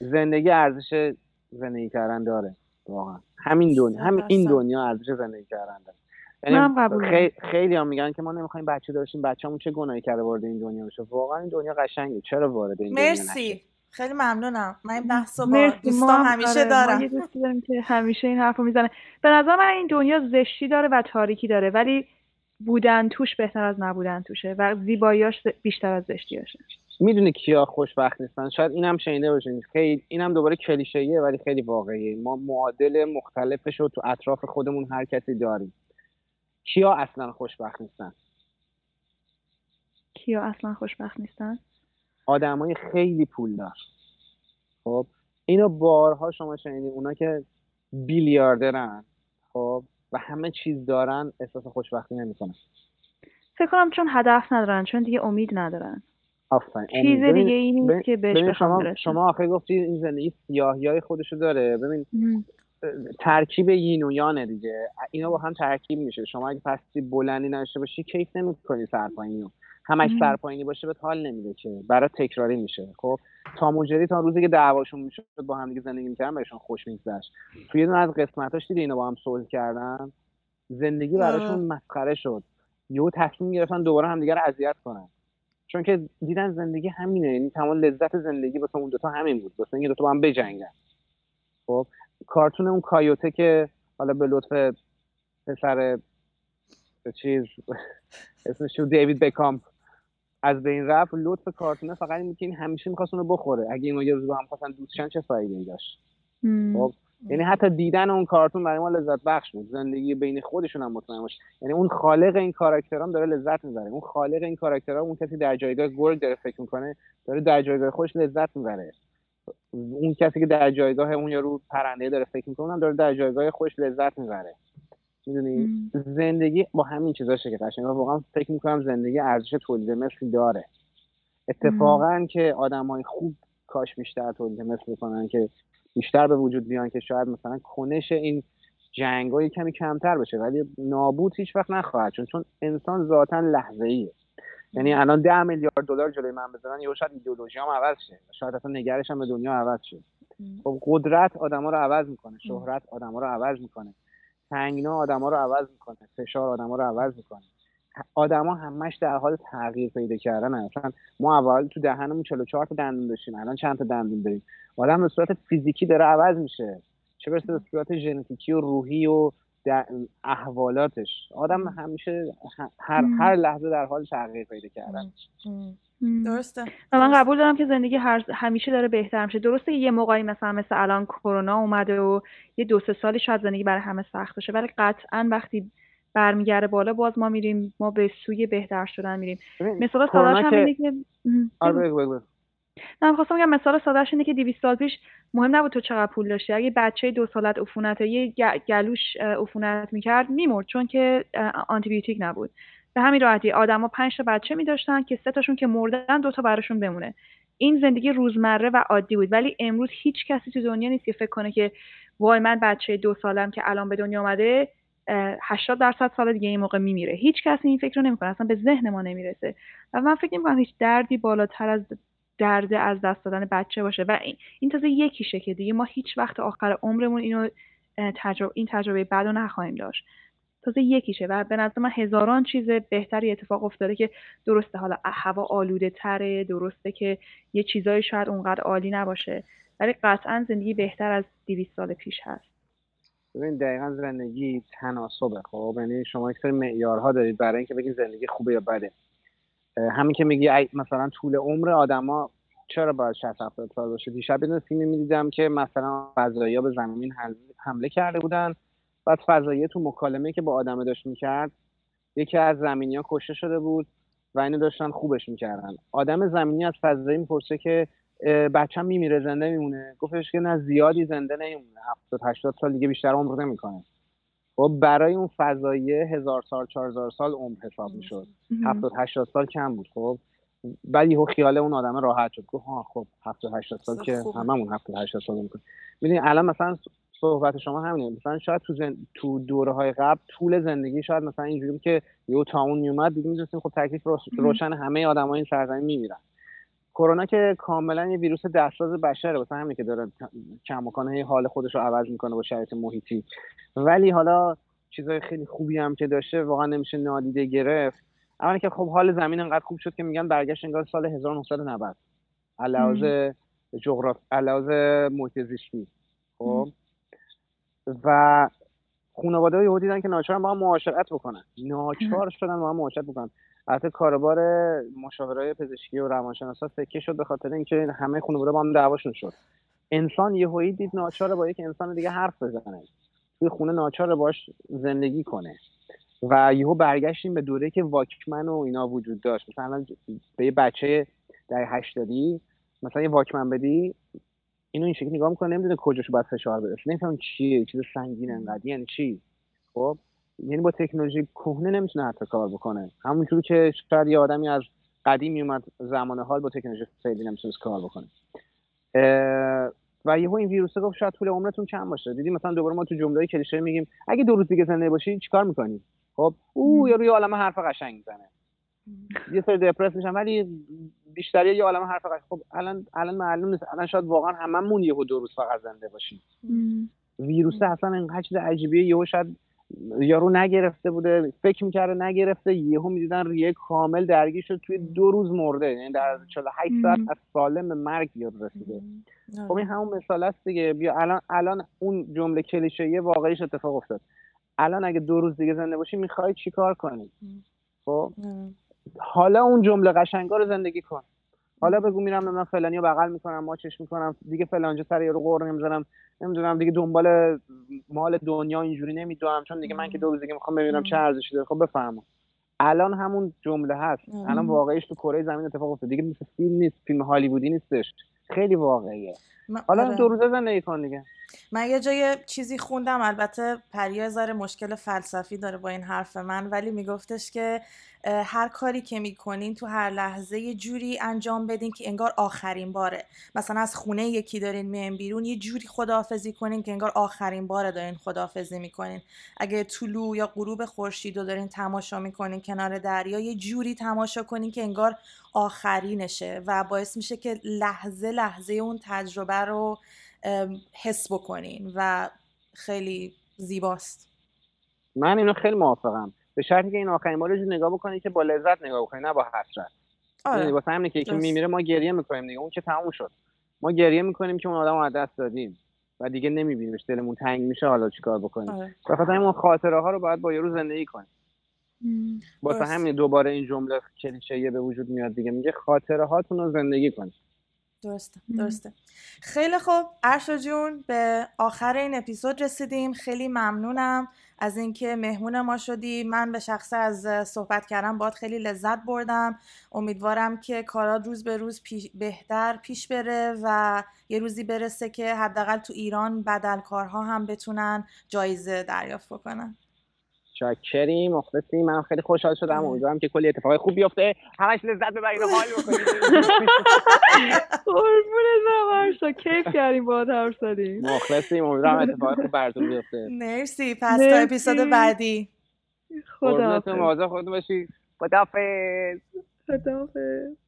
زندگی ارزش زندگی کردن داره واقعا. همین دنیا همین این دنیا ارزش زندگی کردن داره. یعنی خیلی, خیلی هم میگن که ما نمی‌خوایم بچه داشتیم بچه‌مون چه گناهی کرده وارد این دنیا بشه واقعا این دنیا قشنگه. چرا وارد این مرسی. دنیا خیلی ممنونم. من این بحث با دوستان همیشه آره، دارم. ما دوستی داریم که همیشه این حرفو می‌زنه. به نظر من این دنیا زشتی داره و تاریکی داره ولی بودن توش بهتر از نبودن توشه و زیباییاش بیشتر از زشتیاشه می‌دونی کیا خوشبخت نیستن. شاید اینم شنیده باشین. خیلی اینم دوباره کلیشه‌ایه ولی خیلی واقعیه. ما معادل مختلفش رو تو اطراف خودمون هر کسی داریم. کیا اصلا خوشبخت نیستن؟ کیا اصلا خوشبخت نیستن؟ آدمای خیلی پولدار خب؟ اینو بارها شما شنیدین. اونا که بیلیاردرن. خب؟ و همه چیز دارن احساس خوشبختی نمی‌کنن. فکر کنم چون هدف ندارن چون دیگه امید ندارن. آفرین. چیز دیگه ای نیست که بهش شما شما آخه گفتی این زندگی سیاهی های خودشو داره. ببین ترکیب یین و یانه دیگه. اینا با هم ترکیب میشه. شما اگه پستی بلندی نداشته باشی کیف نمی‌کنی سرپایینی رو همش سرپایینی باشه به حال نمیده که. برای تکراری میشه. خب تا مجری تا روزی که دعواشون می‌شد با هم دیگه زندگی می‌کردن بهشون خوش میگذشت. توی یه از قسمتاش دیدی اینا با هم صلح کردن؟ زندگی براشون مسخره شد. یهو تصمیم گرفتن دوباره همدیگه رو اذیت کنن. چون که دیدن زندگی همینه یعنی تمام لذت زندگی واسه اون دوتا همین بود واسه اینکه دوتا با هم بجنگن. خب کارتون اون کایوته که حالا به لطف پسر چیز اسمش دیوید بکام از بین رفت لطف کارتونه فقط این که این همیشه می‌خواست اونو بخوره. اگه این یه روز با هم خواستن دوستشن چه فایده ای داشت؟ خب یعنی حتی دیدن اون کارتون برای ما لذت بخش بود. زندگی بین خودشون هم مطمئن باش. یعنی اون خالق این کاراکترام داره لذت می‌بره. اون خالق این کاراکترها اون کسی در جایگاه گرگ داره فکر می‌کنه داره در جایگاه خوش لذت می‌بره. اون کسی که در جایگاه اون یارو پرنده داره فکر می‌کنه داره در جایگاه خوش لذت می‌بره. می‌دونی؟ زندگی با همین چیزاشه که قشنگ واقعا فکر می‌کنم زندگی ارزش تولید مثل داره. اتفاقا که آدمای خوب کاش بیشتر تولید مثل می‌کنن که بیشتر به وجود بیان که شاید مثلا کنش این جنگ های کمی کمتر بشه ولی نابود هیچ وقت نخواهد چون چون انسان ذاتا لحظه ایه یعنی الان ده میلیارد دلار جلوی من بزنن یا شاید ایدئولوژی هم عوض شه. شاید اصلا نگرش هم به دنیا عوض شه. خب قدرت آدما رو عوض می‌کنه شهرت آدما رو عوض می‌کنه. تنگنا آدما رو عوض می‌کنه فشار آدما رو عوض می‌کنه. آدما همش در حال تغییر پیدا کردن اصلا ما اول تو دهنمون 44 تا دندون داشتیم الان چند تا دندون داریم؟ آدم به صورت فیزیکی داره عوض میشه. چه برسه به صورت ژنتیکی و روحی و احوالاتش. آدم همیشه هر, هر لحظه در حال تغییر پیدا کردن. درسته. من قبول دارم که زندگی هر همیشه داره بهتر میشه. درسته یه موقعی مثلا مثل الان کرونا اومده و یه دو سه سالی شاید زندگی برای همه سخت بشه ولی قطعا وقتی برمیگرده بالا باز ما میریم ما به سوی بهتر شدن میریم. مثلا سادهش هم اینه که آره نه خواستم بگم مثال سادهش اینه که 200 سال پیش مهم نبود تو چقدر پول داشتی. اگه بچه دو سالت عفونت یه گلوش عفونت می‌کرد میمرد چون که آنتیبیوتیک نبود. به همین راحتی آدما پنج تا بچه میداشتن که سه تاشون که مردن دو تا براشون بمونه. این زندگی روزمره و عادی بود. ولی امروز هیچ کسی تو دنیا نیست که فکر کنه که وای من بچه دو سالم که الان به دنیا آمده 80 درصد سال دیگه این موقع میمیره. هیچ کسی این فکر رو نمی‌کنه. اصلا به ذهن ما نمی‌رسه. و من فکر نمی‌کنم هیچ دردی بالاتر از درد از دست دادن بچه باشه. و این تازه یکیشه که دیگه ما هیچ وقت آخر عمرمون اینو تجربه این تجربه بعد رو نخواهیم داشت. تازه یکیشه. و به نظر من هزاران چیز بهتری اتفاق افتاده که درسته. حالا هوا آلوده تره درسته که یه چیزایی شاید اونقدر عالی نباشه ولی قطعا زندگی بهتر از 200 سال پیش هست. ببین دقیقا زندگی تناسبه خب؟ یعنی شما یک سری معیارها دارید برای اینکه بگین زندگی خوبه یا بده. همین که میگی مثلا طول عمر آدما چرا باید 60 70 سال باشه؟ دیشب یه فیلمی می‌دیدم که مثلا فضایی به زمین حمله کرده بودن. بعد فضایی تو مکالمه که با آدمه داشت می‌کرد یکی از زمینی ها کشته شده بود و اینو داشتن خوبش می‌کردن. آدم زمینی از فضایی می‌پرسه که بچم میمیره زنده میمونه. گفتش که نه زیادی زنده نمیمونه. 70 80 سال دیگه بیشتر عمر نمی‌کنه. خب برای اون فضایی هزار سال چهار سال عمر حساب می‌شد. 70 80 سال کم بود خب. بعد یهو خیال اون آدم راحت شد. گفت ها خب 70 80 سال که هممون 70 80 سال می‌کنیم ببینید الان مثلا صحبت شما همینه. مثلا شاید تو زن... تو دوره های قبل طول زندگی شاید مثلا اینجوری که یهو تاون میومد دیگه می‌دونستیم خب تکلیف روشن همه آدمای این سرزمین میمیرن. کرونا که کاملا یه ویروس دستساز بشره واسه همین که داره کماکان حال خودش رو عوض می‌کنه با شرایط محیطی. ولی حالا چیزای خیلی خوبی هم که داشته واقعا نمیشه نادیده گرفت. اولی که خب حال زمین انقدر خوب شد که میگن برگشت انگار سال 1990 علاوه جغراف علاوه محیط زیستی. خب؟ و خانواده یهو دیدن که ناچارن با هم معاشرت بکنن. ناچار شدن با هم معاشرت بکنن. البته کاربار مشاورای پزشکی و روانشناسا سکه شد به خاطر اینکه همه خانواده با هم دعواشون شد. انسان یهویی دید ناچار با یک انسان دیگه حرف بزنه. توی خونه ناچار باش زندگی کنه. و یهو برگشتیم به دوره که واکمن و اینا وجود داشت. مثلا به یه بچه در هشتادی مثلا یه واکمن بدی اینو این شکلی نگاه می‌کنه نمی‌دونه کجاشو باید فشار برسه نمیفهم چیه چیز سنگین انقدر. یعنی چی؟ خب؟ یعنی با تکنولوژی کهنه نمی‌تونه حتی کار بکنه. همونجوری که شاید یه آدمی از قدیم میومد زمان حال با تکنولوژی خیلی نمی‌تونه کار بکنه. و یهو این ویروس گفت شاید طول عمرتون کم باشه. دیدی مثلا دوباره ما تو جمله کلیشه میگیم اگه دو روز دیگه زنده باشی چیکار می‌کنی؟ خب او یا روی عالم حرف قشنگ می‌زنه. یه سری دپرس میشن ولی بیشتری یه عالم حرف قشنگ. خب الان الان معلوم نیست. الان شاید واقعا هممون یهو دو روز فقط زنده باشیم. ویروس اصلا انقدر چیز عجیبیه یهو شاید یارو نگرفته بوده فکر می‌کرده نگرفته یهو می‌دیدن ریه کامل درگیر شد توی دو روز مرده. یعنی در 48 ساعت از سالم به مرگ یارو رسیده. خب این همون مثال است دیگه. بیا الان الان اون جمله کلیشه واقعیش اتفاق افتاد. الان اگه دو روز دیگه زنده باشی می‌خوای چیکار کنی؟ خب؟ حالا اون جمله قشنگا رو زندگی کن. حالا بگو میرم من فلانی رو بغل می‌کنم ماچش می‌کنم. دیگه فلانجا سر یارو قور نمی‌زنم نمی‌دونم دیگه دنبال مال دنیا اینجوری نمی‌دونم چون دیگه من که دو روز دیگه می‌خوام ببینم چه ارزشی داره. خب بفهمم الان همون جمله هست. الان واقعیش تو کره زمین اتفاق افتاد دیگه مثل فیلم نیست. فیلم هالیوودی نیستش. خیلی واقعیه. حالا آره. دو روزه زندگی کن دیگه. من یه جای چیزی خوندم البته پریا زار مشکل فلسفی داره با این حرف من ولی میگفتش که هر کاری که می‌کنین تو هر لحظه یه جوری انجام بدین که انگار آخرین باره. مثلا از خونه یکی دارین میان بیرون یه جوری خداحافظی کنین که انگار آخرین باره دارین خداحافظی می‌کنین. اگه طلوع یا غروب خورشید رو دارین تماشا می‌کنین کنار دریا یه جوری تماشا کنین که انگار آخرینشه و باعث میشه که لحظه لحظه اون تجربه رو حس بکنین و خیلی زیباست. من اینو خیلی موافقم. به شرطی که این آخرین بار نگاه بکنی که با لذت نگاه بکنی نه با حسرت آره. یعنی واسه همینه که یکی میمیره ما گریه می‌کنیم دیگه. اون که تموم شد. ما گریه می‌کنیم که اون آدم از دست دادیم. و دیگه نمیبینیمش دلمون تنگ میشه حالا چیکار بکنیم. آره. خاطر این خاطره ها رو باید با یارو زندگی کنیم. واسه همین دوباره این جمله کلیشه به وجود میاد دیگه. میگه خاطره هاتون رو زندگی کنید. درسته درسته. خیلی خوب. ارشا جون به آخر این اپیزود رسیدیم. خیلی ممنونم از اینکه مهمون ما شدی. من به شخص از صحبت کردم باد خیلی لذت بردم. امیدوارم که کارات روز به روز بهتر پیش بره و یه روزی برسه که حداقل تو ایران بدلکارها هم بتونن جایزه دریافت بکنن. شاکریم مخلصیم. من خیلی خوشحال شدم. امیدوارم که کلی اتفاق خوب بیفته. همش لذت ببرید و حال بکنید قربون کیف کردیم با حرف زدیم. مخلصیم. امیدوارم اتفاق خوب براتون بیفته. مرسی. پس تا اپیزود بعدی. خدا مواظب خودتون باشید خداحافظ. خداحافظ.